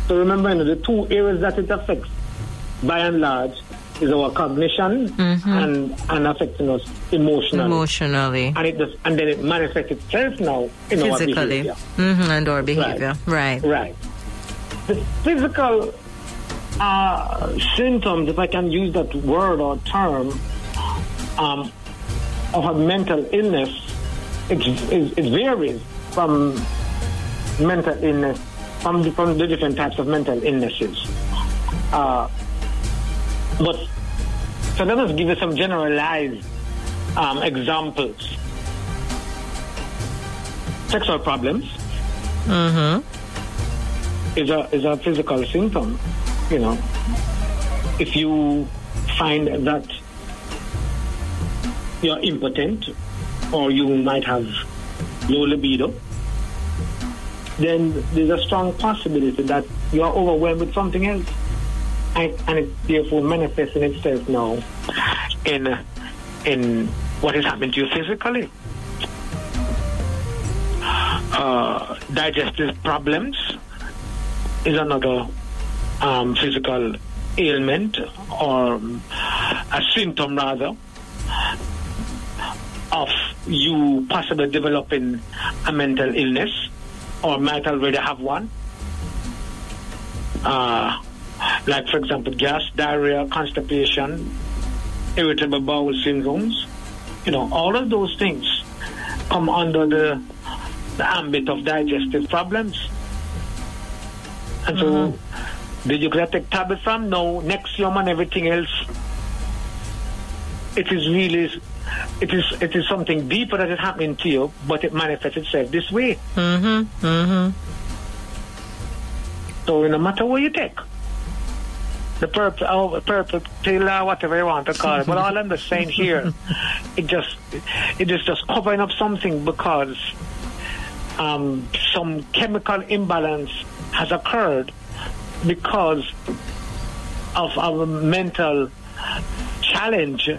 So remember, you know, the two areas that it affects, by and large, is our cognition and and affecting us emotionally. Emotionally, and it does, and then it manifests itself now in our physically, behavior. hmm and or behavior. Right. Right. The physical uh, symptoms, if I can use that word or term, um, of a mental illness, it, it, it varies from mental illness, from the, from the different types of mental illnesses. Uh, but so let us give you some generalized um, examples. Sexual problems Mm-hmm. is a is a physical symptom. You know, if you find that you're impotent or you might have low libido, then there's a strong possibility that you are overwhelmed with something else, and, and it therefore manifesting itself now. In in what is happening to you physically. Uh, digestive problems is another um, physical ailment or um, a symptom rather of you possibly developing a mental illness or might already have one. Uh, like for example gas, diarrhea, constipation, irritable bowel syndromes, you know, all of those things come under the, the ambit of digestive problems. And so, did you get take tablet from? No. Nexium and everything else. It is really, it is it is something deeper that is happening to you, but it manifests itself this way. Mm-hmm. Mm-hmm. So no matter what you take, the purple, oh, purple or whatever you want to call it, but all I'm just saying here, it just, it is just covering up something because um, some chemical imbalance has occurred because of our mental challenge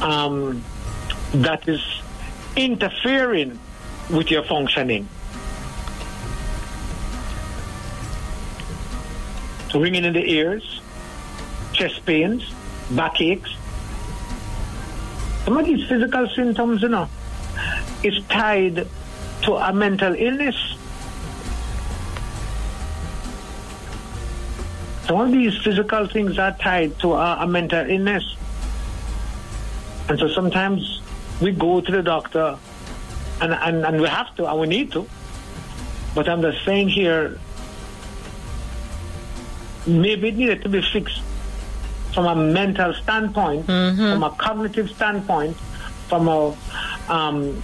um, that is interfering with your functioning. Ringing in the ears, chest pains, backaches. Some of these physical symptoms, you know, is tied to a mental illness. Some of these physical things are tied to a, a mental illness. And so sometimes we go to the doctor and, and, and we have to and we need to. But I'm just saying here, maybe it needed to be fixed from a mental standpoint, from a cognitive standpoint, from a, um,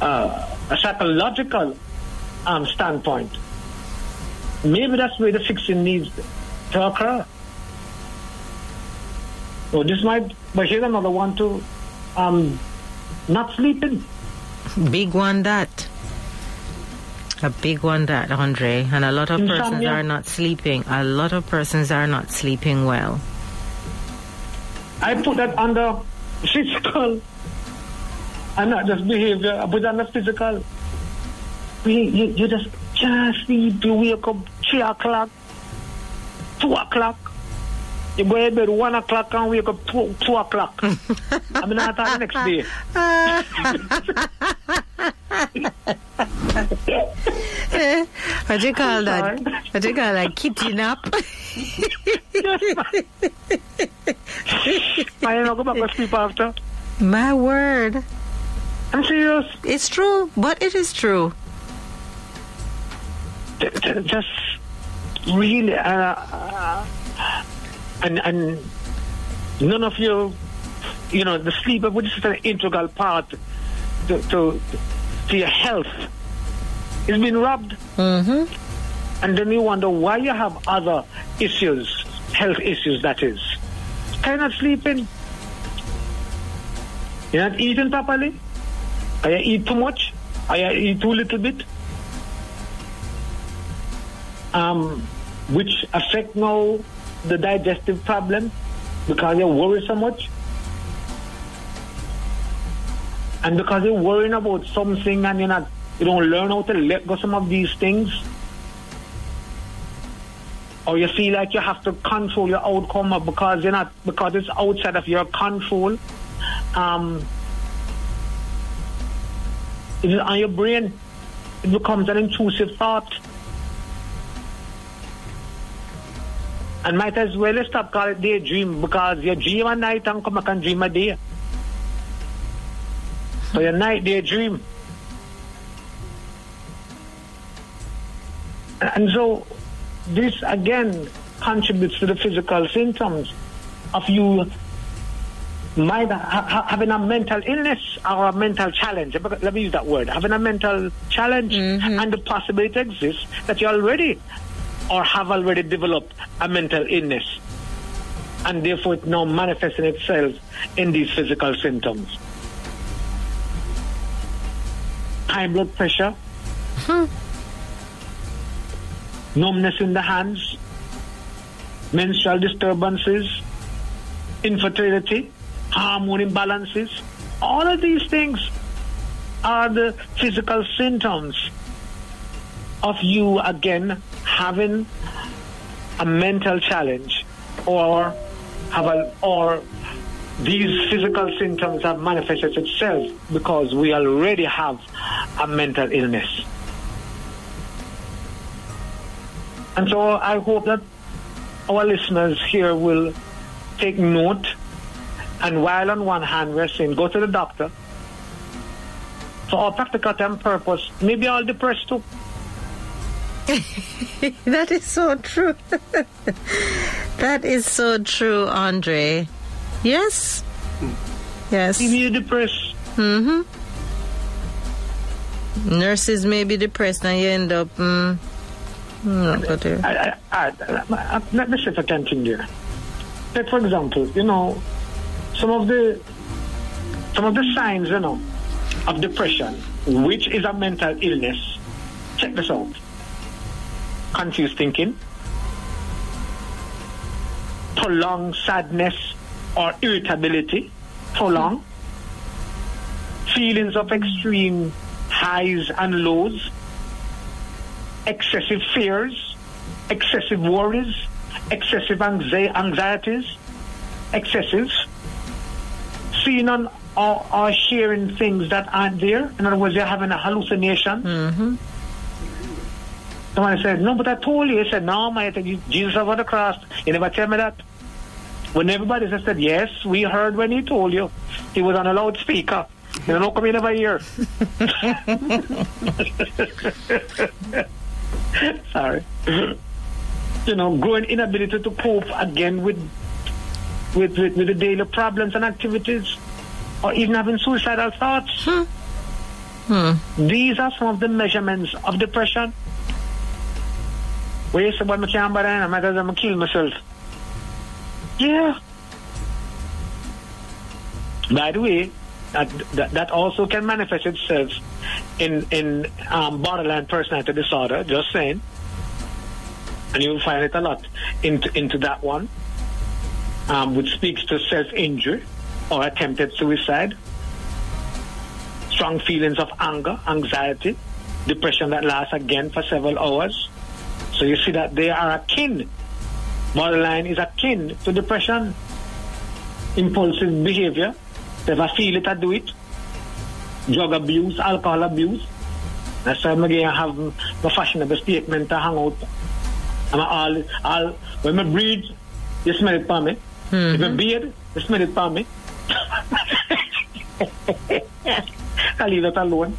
uh, a psychological um, standpoint. Maybe that's where the fixing needs to occur. So this might, but here's another one too. Um, not sleeping. Big one that. A big one that, Andre. And a lot of persons are not sleeping. A lot of persons are not sleeping well. I put that under physical and not just behavior. I put it under physical. You, you, you just can't sleep. You wake up 3 o'clock, 2 o'clock. You go to bed 1 o'clock and wake up 2, 2 o'clock. I mean, I thought the next day. What do you call that? What do you call that? Kitty nap? I don't go back to sleep after. My word. I'm serious. It's true, but it is true. Just really, uh, uh, and and none of you, you know, the sleep, which is an integral part to to, to your health, is being robbed. Mm-hmm. And then you wonder why you have other issues, health issues, that is. Are you not sleeping? You're not eating properly? Are you eat too much? Are you eat too little bit? Um, which affect now the digestive problem because you worry so much. And because you're worrying about something and you're not, you don't learn how to let go some of these things, or you feel like you have to control your outcome because you're not because it's outside of your control. Um, it is on your brain. It becomes an intrusive thought. And might as well stop calling it daydream because you dream at night and come back and dream a day. So your night daydream. And so this again contributes to the physical symptoms of you might ha- ha- having a mental illness or a mental challenge. Let me use that word. Having a mental challenge mm-hmm. and the possibility exists that you're already or have already developed a mental illness. And therefore it's now manifesting itself in these physical symptoms. High blood pressure, hmm. numbness in the hands, menstrual disturbances, infertility, hormone imbalances. All of these things are the physical symptoms of you again having a mental challenge or have a or these physical symptoms have manifested itself because we already have a mental illness. And so I hope that our listeners here will take note. And while on one hand we're saying go to the doctor, for all practical and purpose, maybe all depressed too. that is so true. that is so true, Andre. Yes. Yes. Maybe you're depressed. Mm-hmm. Nurses may be depressed and you end up. Mm, mm, not good I, I, I, I, let me see if I can continue. Like for example, you know, some of the some of the signs, you know, of depression, which is a mental illness. Check this out. Confused thinking, prolonged sadness or irritability, prolonged, feelings of extreme highs and lows, excessive fears, excessive worries, excessive anxi- anxieties, excessive, seeing on or, or sharing things that aren't there. In other words, you're having a hallucination. Mm-hmm. Someone said, No, but I told you. He said, No, my Jesus over the cross. You never tell me that. When everybody said, Yes, we heard when he told you. He was on a loudspeaker. You know, come in over here. Sorry. You know, growing inability to cope again with with, with, with the daily problems and activities, or even having suicidal thoughts. Hmm. Hmm. These are some of the measurements of depression. Well, I can't buy that, I'm going to kill myself. Yeah. By the way, that, that, that also can manifest itself in, in um, borderline personality disorder, just saying. And you'll find it a lot into, into that one, um, which speaks to self injury or attempted suicide, strong feelings of anger, anxiety, depression that lasts again for several hours. So you see that they are akin. Borderline is akin to depression, impulsive behavior. If I feel it, I do it. Drug abuse, alcohol abuse. That's why I'm going to have a fashionable statement to hang out. I'm all, all, when I breathe, you smell it for me. If I mm-hmm. beard, you smell it for me. I leave it alone.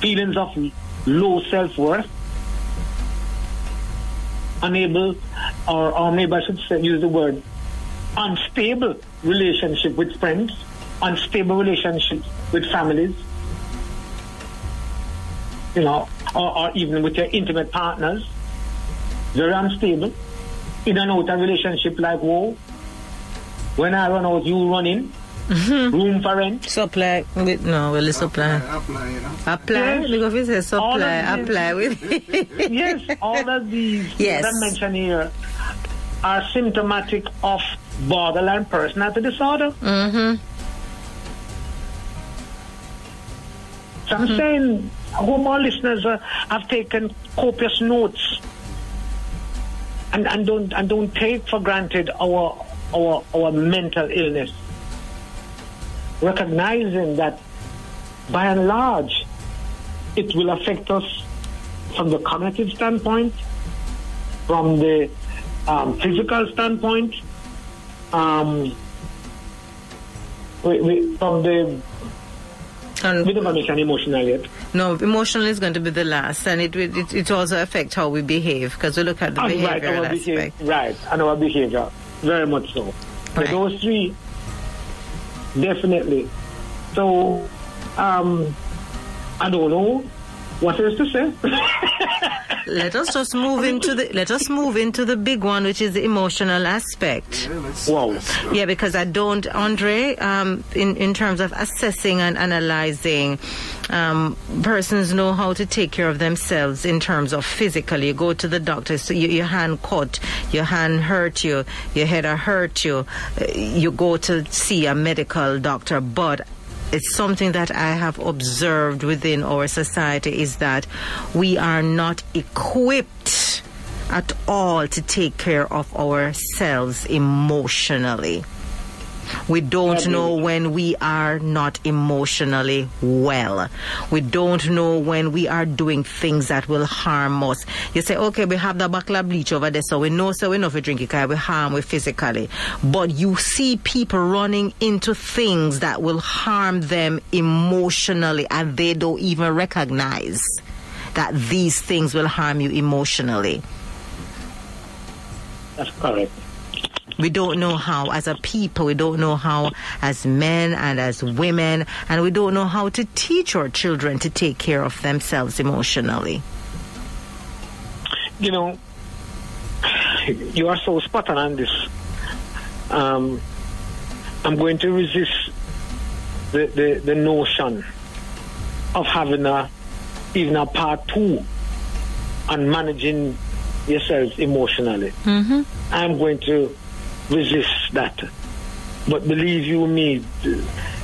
Feelings of low self-worth. Unable, or, say, use the word unstable relationship with friends, unstable relationship with families, you know, or, or even with your intimate partners. Very unstable. In and out relationship like, war. when I run out, you run in. Room for rent. Supply with no, well, it's supply. Apply, you know. Apply. Yes. Because we say All supply, of apply with. yes, all of these Yes. that I mentioned here are symptomatic of borderline personality disorder. mm-hmm. So I'm saying, I hope our listeners uh, have taken copious notes and, and don't and don't take for granted our our our mental illness. Recognizing that by and large it will affect us from the cognitive standpoint, from the um, physical standpoint, um, we, we, from the And we never mention emotional yet. no, emotional is going to be the last, and it it, it also affect how we behave because we look at the And right, behavioral our aspect. behavior, right, and our behavior, very much so. So Right. those three, definitely. So, um, I don't know what else to say. Let us just move into the let us move into the big one, which is the emotional aspect. Wow. Yeah, because I don't, Andre, um, in, in terms of assessing and analyzing, um, persons know how to take care of themselves in terms of physically. You go to the doctor, so you, your hand cut, your hand hurt you, your head hurt you, uh, you go to see a medical doctor, but it's something that I have observed within our society is that we are not equipped at all to take care of ourselves emotionally. We don't know when we are not emotionally well. We don't know when we are doing things that will harm us. You say, okay, we have the bottle bleach over there, so we know so we know if we drink it we harm we physically. But you see people running into things that will harm them emotionally and they don't even recognize that these things will harm you emotionally. That's correct. We don't know how, as a people, we don't know how, as men and as women, and we don't know how to teach our children to take care of themselves emotionally. You know, you are so spot on on this. Um, I'm going to resist the, the, the notion of having a even a part two on managing yourself emotionally. Mm-hmm. I'm going to resist that. But believe you me,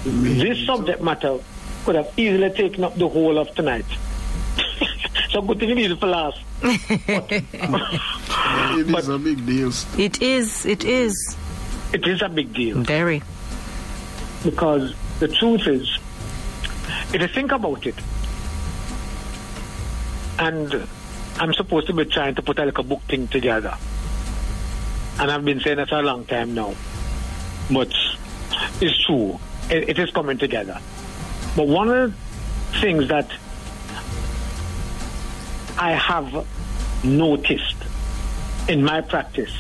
this subject matter could have easily taken up the whole of tonight. so good thing you need it for last. It is a big deal. It is, it is It is a big deal very. because the truth is, if you think about it, and I'm supposed to be trying to put a, like a book thing together, and I've been saying that for a long time now, but it's true, it, it is coming together. But one of the things that I have noticed in my practice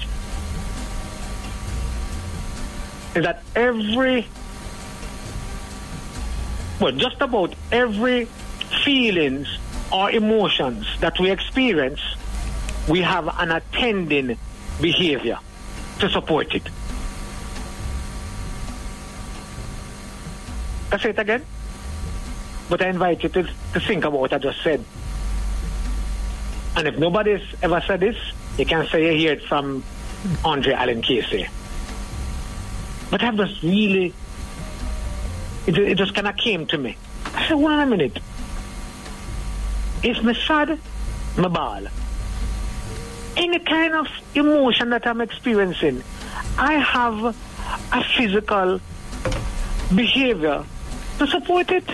is that every well, just about every feelings or emotions that we experience, we have an attending behavior to support it. I say it again, but I invite you to, to think about what I just said. And if nobody's ever said this, you can say you hear it from Andre Allen Casey. But I've just really it, it just kind of came to me. I said, wait a minute. If me sad, me ball. Any kind of emotion that I'm experiencing, I have a physical behavior to support it.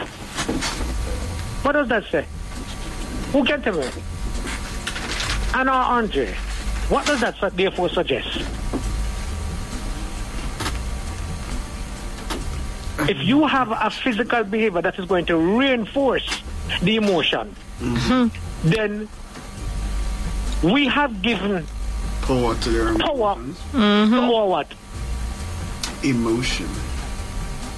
What does that say? Who can tell me? Anna or Andre, what does that therefore suggest? if you have a physical behavior that is going to reinforce the emotion, mm-hmm. then we have given Power to their power emotions. to our what? Emotion.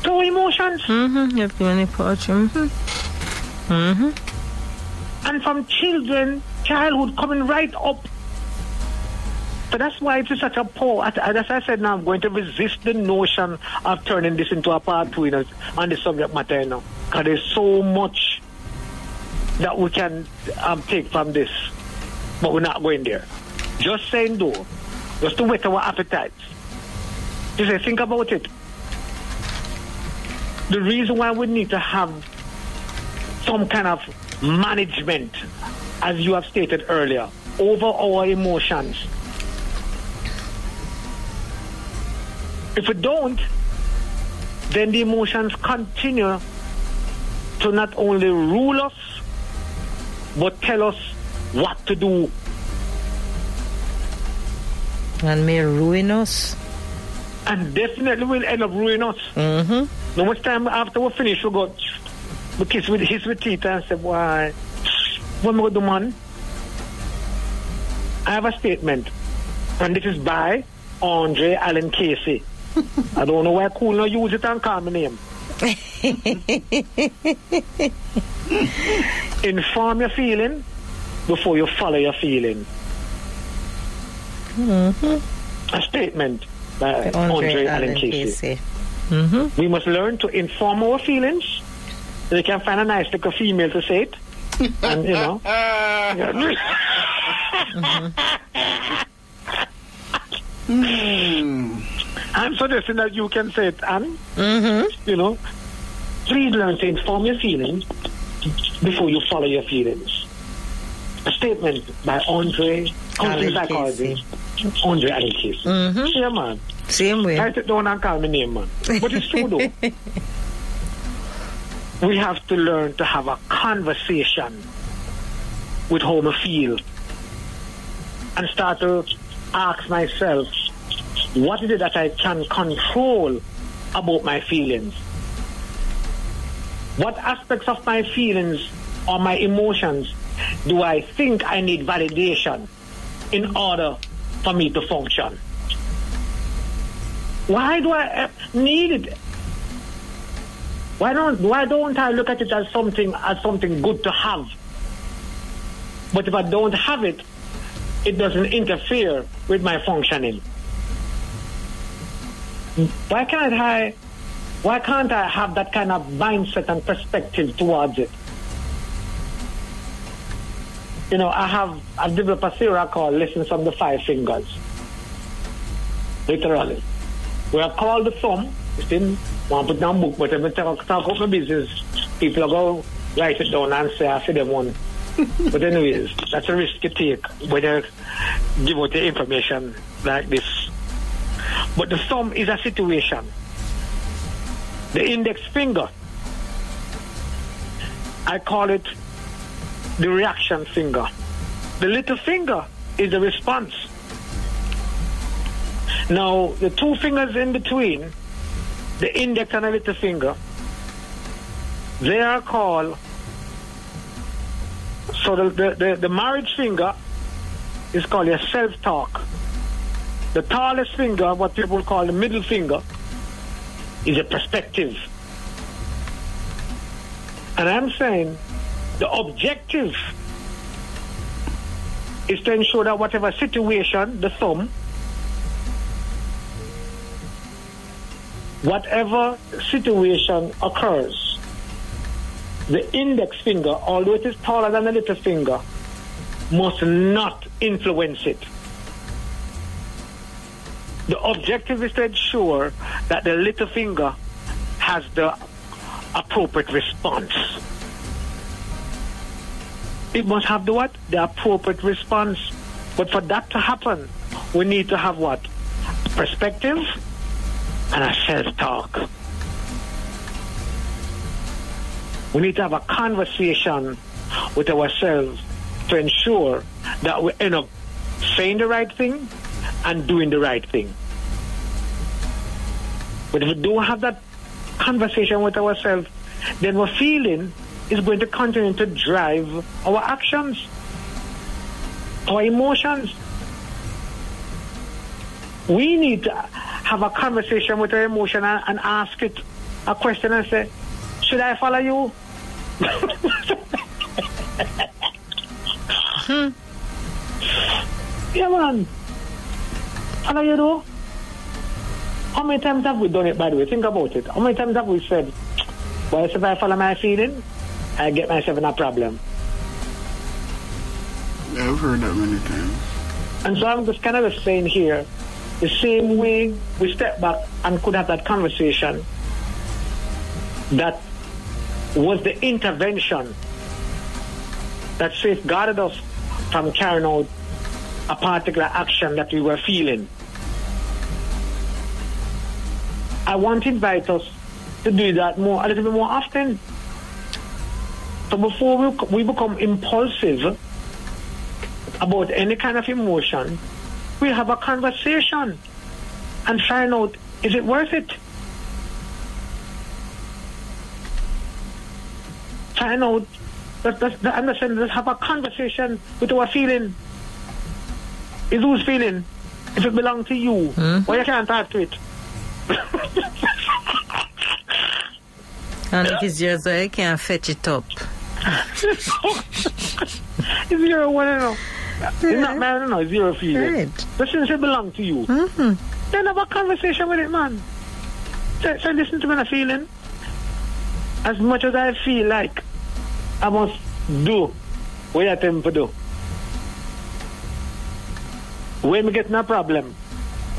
To emotions. Mm-hmm. You have given a porch. Mm-hmm. Mm-hmm. And from children, childhood coming right up. So that's why it is such a poor. As, as I said now, I'm going to resist the notion of turning this into a part two you know, on the subject matter now. Because there's so much that we can um, take from this. But we're not going there. Just saying though, just to whet our appetites. Just say, think about it. The reason why we need to have some kind of management, as you have stated earlier, over our emotions. If we don't, then the emotions continue to not only rule us, but tell us what to do. And may ruin us. And definitely will end up ruining us. Mm-hmm. No much time after we finish, we go, we kiss with, his with teeth and say, why, what am I going to do, man? I have a statement, and this is by Andre Allen Casey. I don't know why cool no use it and call my name. Inform your feeling before you follow your feeling. A statement by Andre, Allen Casey. Mm-hmm. We must learn to inform our feelings. They can find a nice little female to say it. And, you know. I'm suggesting that you can say it, Anne. Mm-hmm. You know. Please learn to inform your feelings before you follow your feelings. Statement by Andre, Allen psychologist, Andre Casey. Mhm. Yeah, man. Same way. Write it down and call me name, man. But it's true though. we have to learn to have a conversation with how I feel and start to ask myself, what is it that I can control about my feelings? What aspects of my feelings or my emotions do I think I need validation in order for me to function? Why do I uh, need it? Why don't why don't I look at it as something as something good to have? But if I don't have it, it doesn't interfere with my functioning. Why can't I why can't I have that kind of mindset and perspective towards it? You know, I have I've developed a series called Lessons from the Five Fingers. Literally. We are called the thumb. It's in one put down book, but if I talk, talk about my business, people are go write it down and say I see them one. but anyways, that's a risk you take when you give out the information like this. But the thumb is a situation. The index finger, I call it the reaction finger. The little finger is the response. Now, the two fingers in between, the index and the little finger, they are called, so the, the, the, the marriage finger is called your self-talk. The tallest finger, what people call the middle finger, is a perspective. And I'm saying the objective is to ensure that whatever situation, the thumb, whatever situation occurs, the index finger, although it is taller than the little finger, must not influence it. The objective is to ensure that the little finger has the appropriate response. It must have the what? The appropriate response. But for that to happen, we need to have what? Perspective and a self-talk. We need to have a conversation with ourselves to ensure that we end up saying the right thing and doing the right thing. But if we don't have that conversation with ourselves, then we're feeling is going to continue to drive our actions, our emotions. We need to have a conversation with our emotion and, and ask it a question and say, should I follow you? Hmm. Yeah, man. Follow you do? How many times have we done it, by the way? Think about it. How many times have we said, well, if I follow my feeling, I get myself in a problem. Yeah, I've heard that many times. And so I'm just kind of saying here, the same way we step back and could have that conversation, that was the intervention that safeguarded us from carrying out a particular action that we were feeling. I want to invite us to do that more, a little bit more often. So before we, we become impulsive about any kind of emotion, we have a conversation and find out is it worth it? Find out that understand, let's have a conversation with our feeling. Is whose feeling? If it belongs to you, hmm? why you can't talk to it? And if it's yours, I can't fetch it up. It's your one and all. It's not mine, no, it's your feeling. Right. But since it belongs to you, mm-hmm. then have a conversation with it, man. So, say, listen to me, a feeling. As much as I feel like I must do what I tell to do. When me get no problem,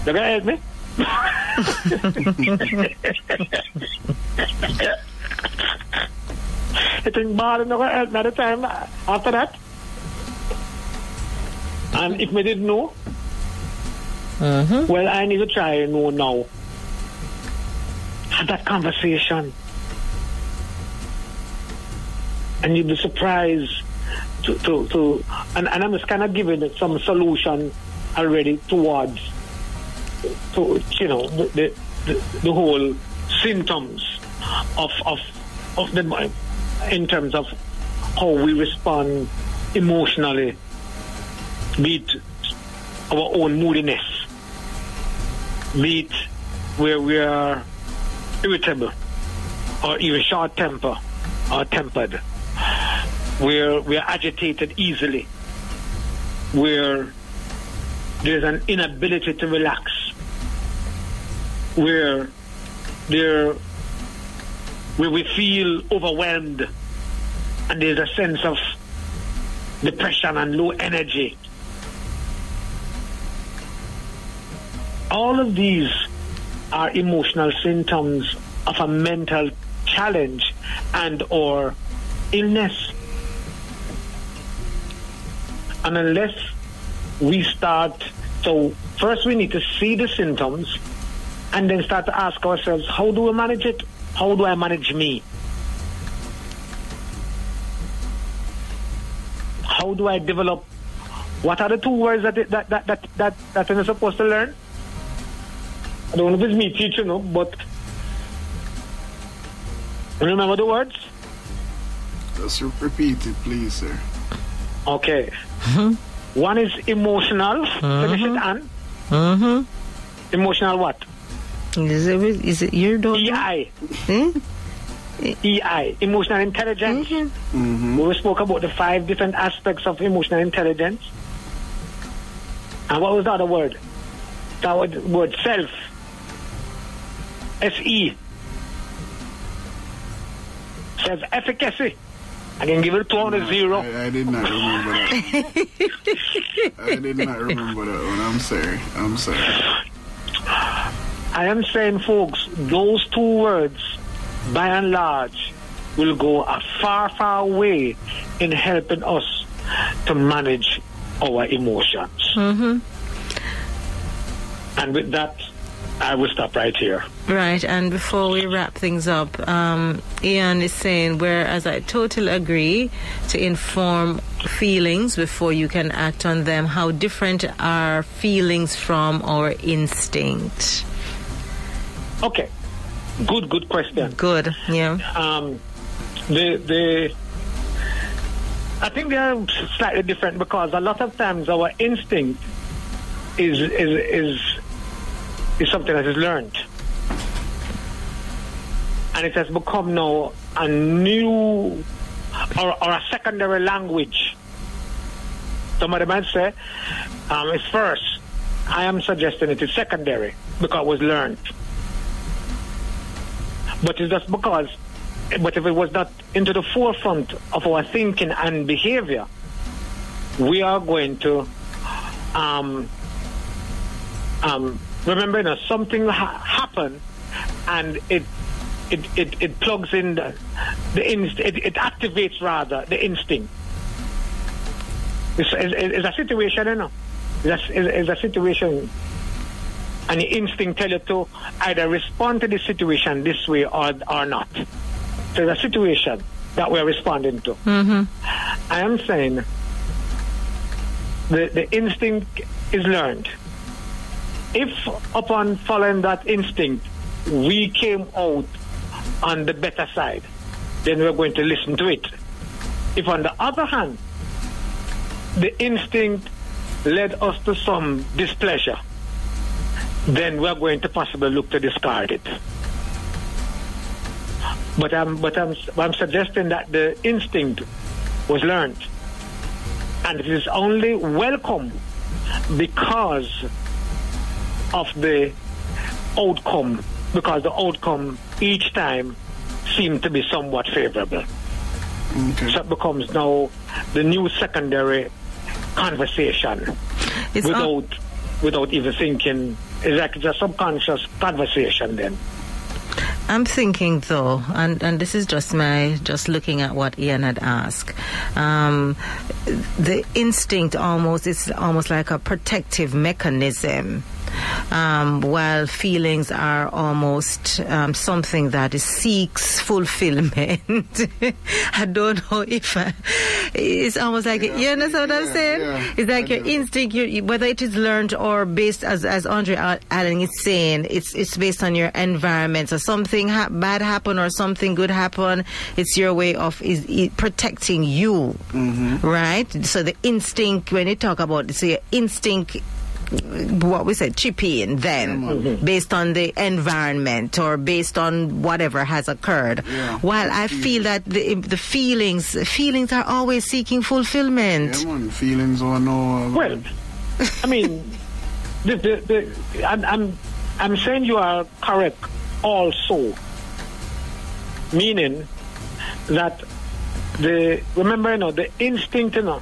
you gonna help me? I think bad no gonna help me at the time after that. And if me didn't know, Mm-hmm. Well, I need to try and know now. Have that conversation. And you'd be surprised to, to, to and, and I'm just kind of giving it some solution already towards, to, you know, the, the, the, the whole symptoms of, of, of the, in terms of how we respond emotionally, be it our own moodiness, be it where we are irritable or even short temper or tempered, where we are agitated easily, where there's an inability to relax, where there where we feel overwhelmed and there's a sense of depression and low energy. All of these are emotional symptoms of a mental challenge and or illness. And unless we start, so first we need to see the symptoms and then start to ask ourselves, how do we manage it? How do I manage me? How do I develop? What are the two words that that that that that, that I'm supposed to learn? I don't know if it's me teaching, no, but remember the words? Just repeat it, please, sir. Okay. One is emotional. Finish it, Anne. Mm-hmm. Emotional what? Is it, is it your daughter? EI. Eh? EI. Emotional intelligence. Mm-hmm. We spoke about the five different aspects of emotional intelligence. And what was the other word? That word, word self. S-E. Self efficacy. I can give it two on a zero. I, I did not remember that. I did not remember that one. I'm sorry. I'm sorry. I am saying, folks, those two words, by and large, will go a far, far way in helping us to manage our emotions. Mm-hmm. And with that, I will stop right here. Right, and before we wrap things up, um, Ian is saying, whereas I totally agree to inform feelings before you can act on them, how different are feelings from our instinct? Okay. Good, good question. Good, yeah. Um, the the I think they are slightly different because a lot of times our instinct is is is is something that is learned, and it has become now a new or, or a secondary language. Somebody might say um, it's first. I am suggesting it is secondary because it was learned. But it's just because, but if it was not into the forefront of our thinking and behavior, we are going to um, um, remember, you know, something ha- happen and it it, it, it plugs in the, the inst- it, it activates rather the instinct. It's, it's, it's a situation, you know. It's, it's a situation and your instinct tell you to either respond to the situation this way or, or not. So the situation that we're responding to. Mm-hmm. I am saying the, the instinct is learned. If upon following that instinct we came out on the better side, then we're going to listen to it. If on the other hand, the instinct led us to some displeasure, then we're going to possibly look to discard it. But I'm, but I'm, I'm suggesting that the instinct was learned. And it is only welcome because of the outcome, because the outcome each time seemed to be somewhat favorable. Okay. So it becomes now the new secondary conversation It's al- without without even thinking. It's like it's a subconscious conversation then. I'm thinking though, and, and this is just my just looking at what Ian had asked. Um, the instinct almost is almost like a protective mechanism um, while feelings are almost um, something that seeks fulfillment. I don't know if I, it's almost like Yeah. you understand what I'm saying. yeah, it's like I your do. instinct, you, you- whether it is learned or based, as as Andre Allen is saying, it's it's based on your environment. So something ha- bad happen or something good happen, it's your way of is, is protecting you, right? So the instinct when you talk about so your instinct what we said chip in then mm-hmm. based on the environment or based on whatever has occurred Yeah. while i feel that the, the feelings feelings are always seeking fulfillment Yeah, man. Feelings or no. Uh, well, I mean, the, the, the, I'm, I'm, I'm saying you are correct also, meaning that the, remember, you know, the instinct, you know,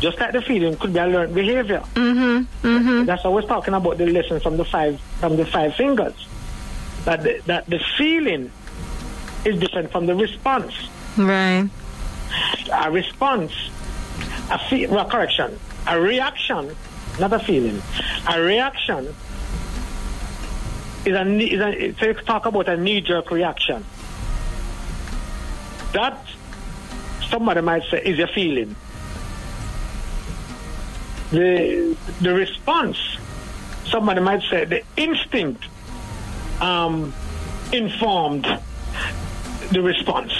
just like the feeling could be a learned behavior. Mm-hmm, mm-hmm. That's was talking about the lesson from the five, from the five fingers. That the, that the feeling is different from the response right a response, a fe- well, correction, a reaction, not a feeling, a reaction is a, is a so you talk about a knee-jerk reaction. That somebody might say is a feeling. The the response, somebody might say the instinct um, informed the response.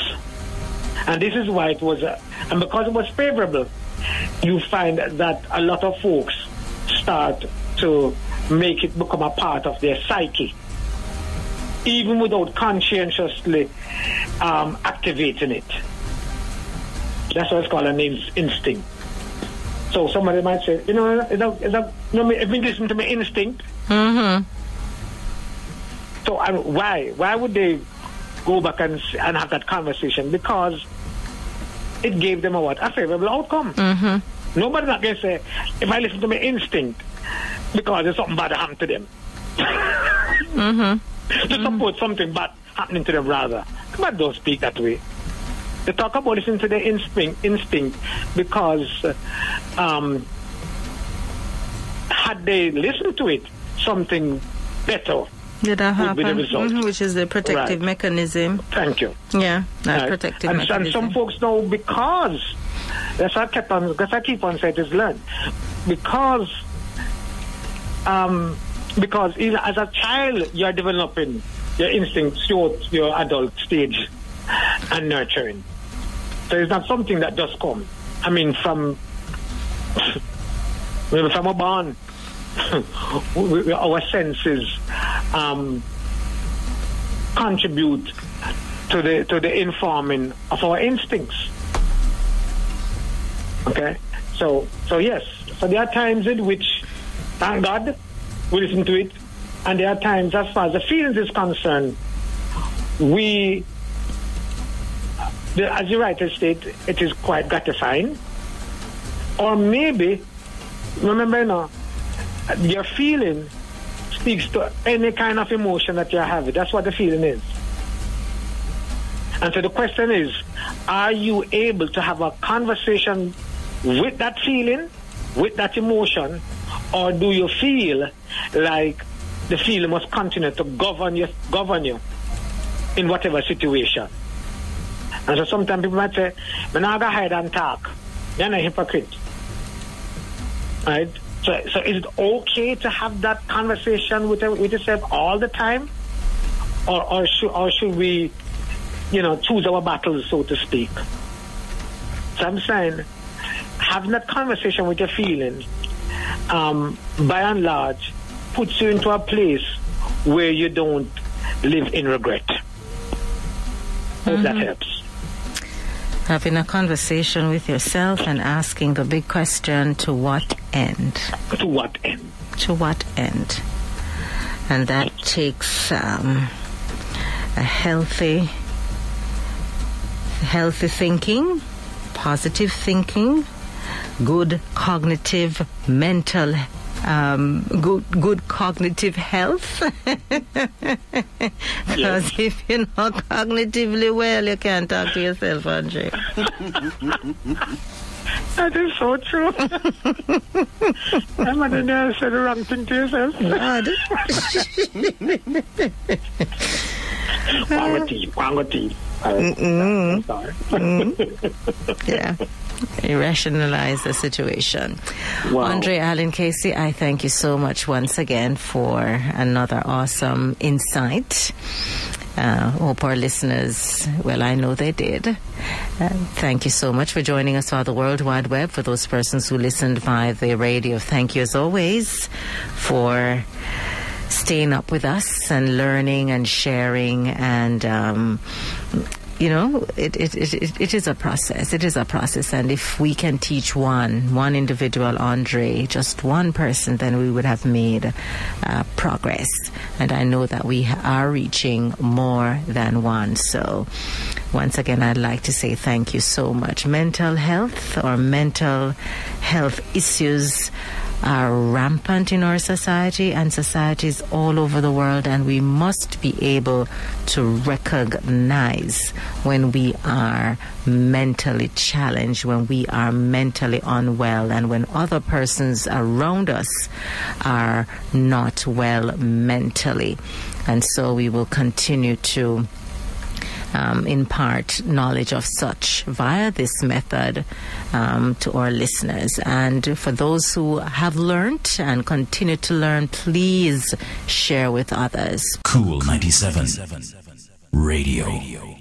And this is why it was, uh, and because it was favorable, you find that a lot of folks start to make it become a part of their psyche, even without conscientiously um, activating it. That's what it's called an in- instinct. So somebody might say, you know, is that, is that, you know, if me listen to my instinct, mm-hmm so I, why? Why would they go back and and have that conversation? Because it gave them a what? A favorable outcome. Mm-hmm. Nobody's not going to say, if I listen to my instinct, because there's something bad happened to them. mm-hmm. To support something bad happening to them, rather. But don't speak that way. They talk about listening to their instinct, instinct because uh, um, had they listened to it, something better did that Would be the happen result. Mhm, which is the protective Right. mechanism Thank you. yeah that Right? protective and, and some folks know because that's why I kept on because I keep on saying is learned because um because as a child you're developing your instincts towards your adult stage and nurturing. So it's not something that just come. I mean from well, from a we- our senses um, contribute to the to the informing of our instincts. Okay, so so yes, so there are times in which, thank God, we listen to it, and there are times, as far as the feelings is concerned, we, the, as you rightly state, it is quite gratifying, or maybe, remember now, your feeling speaks to any kind of emotion that you're having. That's what the feeling is. And so the question is, are you able to have a conversation with that feeling, with that emotion, or do you feel like the feeling must continue to govern you, govern you in whatever situation? And so sometimes people might say, "I'm not gonna hide and talk." You're not a hypocrite, right? So, so is it okay to have that conversation with with yourself all the time, or or should or should we, you know, choose our battles, so to speak? So I'm saying, having that conversation with your feelings, um, by and large, puts you into a place where you don't live in regret. Hope that helps. Having a conversation with yourself and asking the big question to what end To what end? to what end and that takes um, a healthy healthy thinking positive thinking good cognitive mental um, good good cognitive health because if you're not cognitively well you can't talk to yourself Andre That is so true. I'm going to say the wrong thing to yourself. God. Wrong teeth, wrong teeth. I'm sorry. yeah. Rationalize the situation. Wow. Andre Allen Casey, I thank you so much once again for another awesome insight. Uh, hope our listeners, well, I know they did. Uh, thank you so much for joining us on the World Wide Web. For those persons who listened via the radio, thank you as always for staying up with us and learning and sharing and um, you know it, it, it, it- is a process. It is a process. And if we can teach one one individual andre just one person then we would have made uh, progress. And i know that we are reaching more than one. So once again i'd like to say thank you so much. Mental health or mental health issues are rampant in our society and societies all over the world, and we must be able to recognize when we are mentally challenged, when we are mentally unwell, and when other persons around us are not well mentally. And so we will continue to um, impart knowledge of such via this method um, to our listeners. And for those who have learned and continue to learn, please share with others. Kool 97. Radio.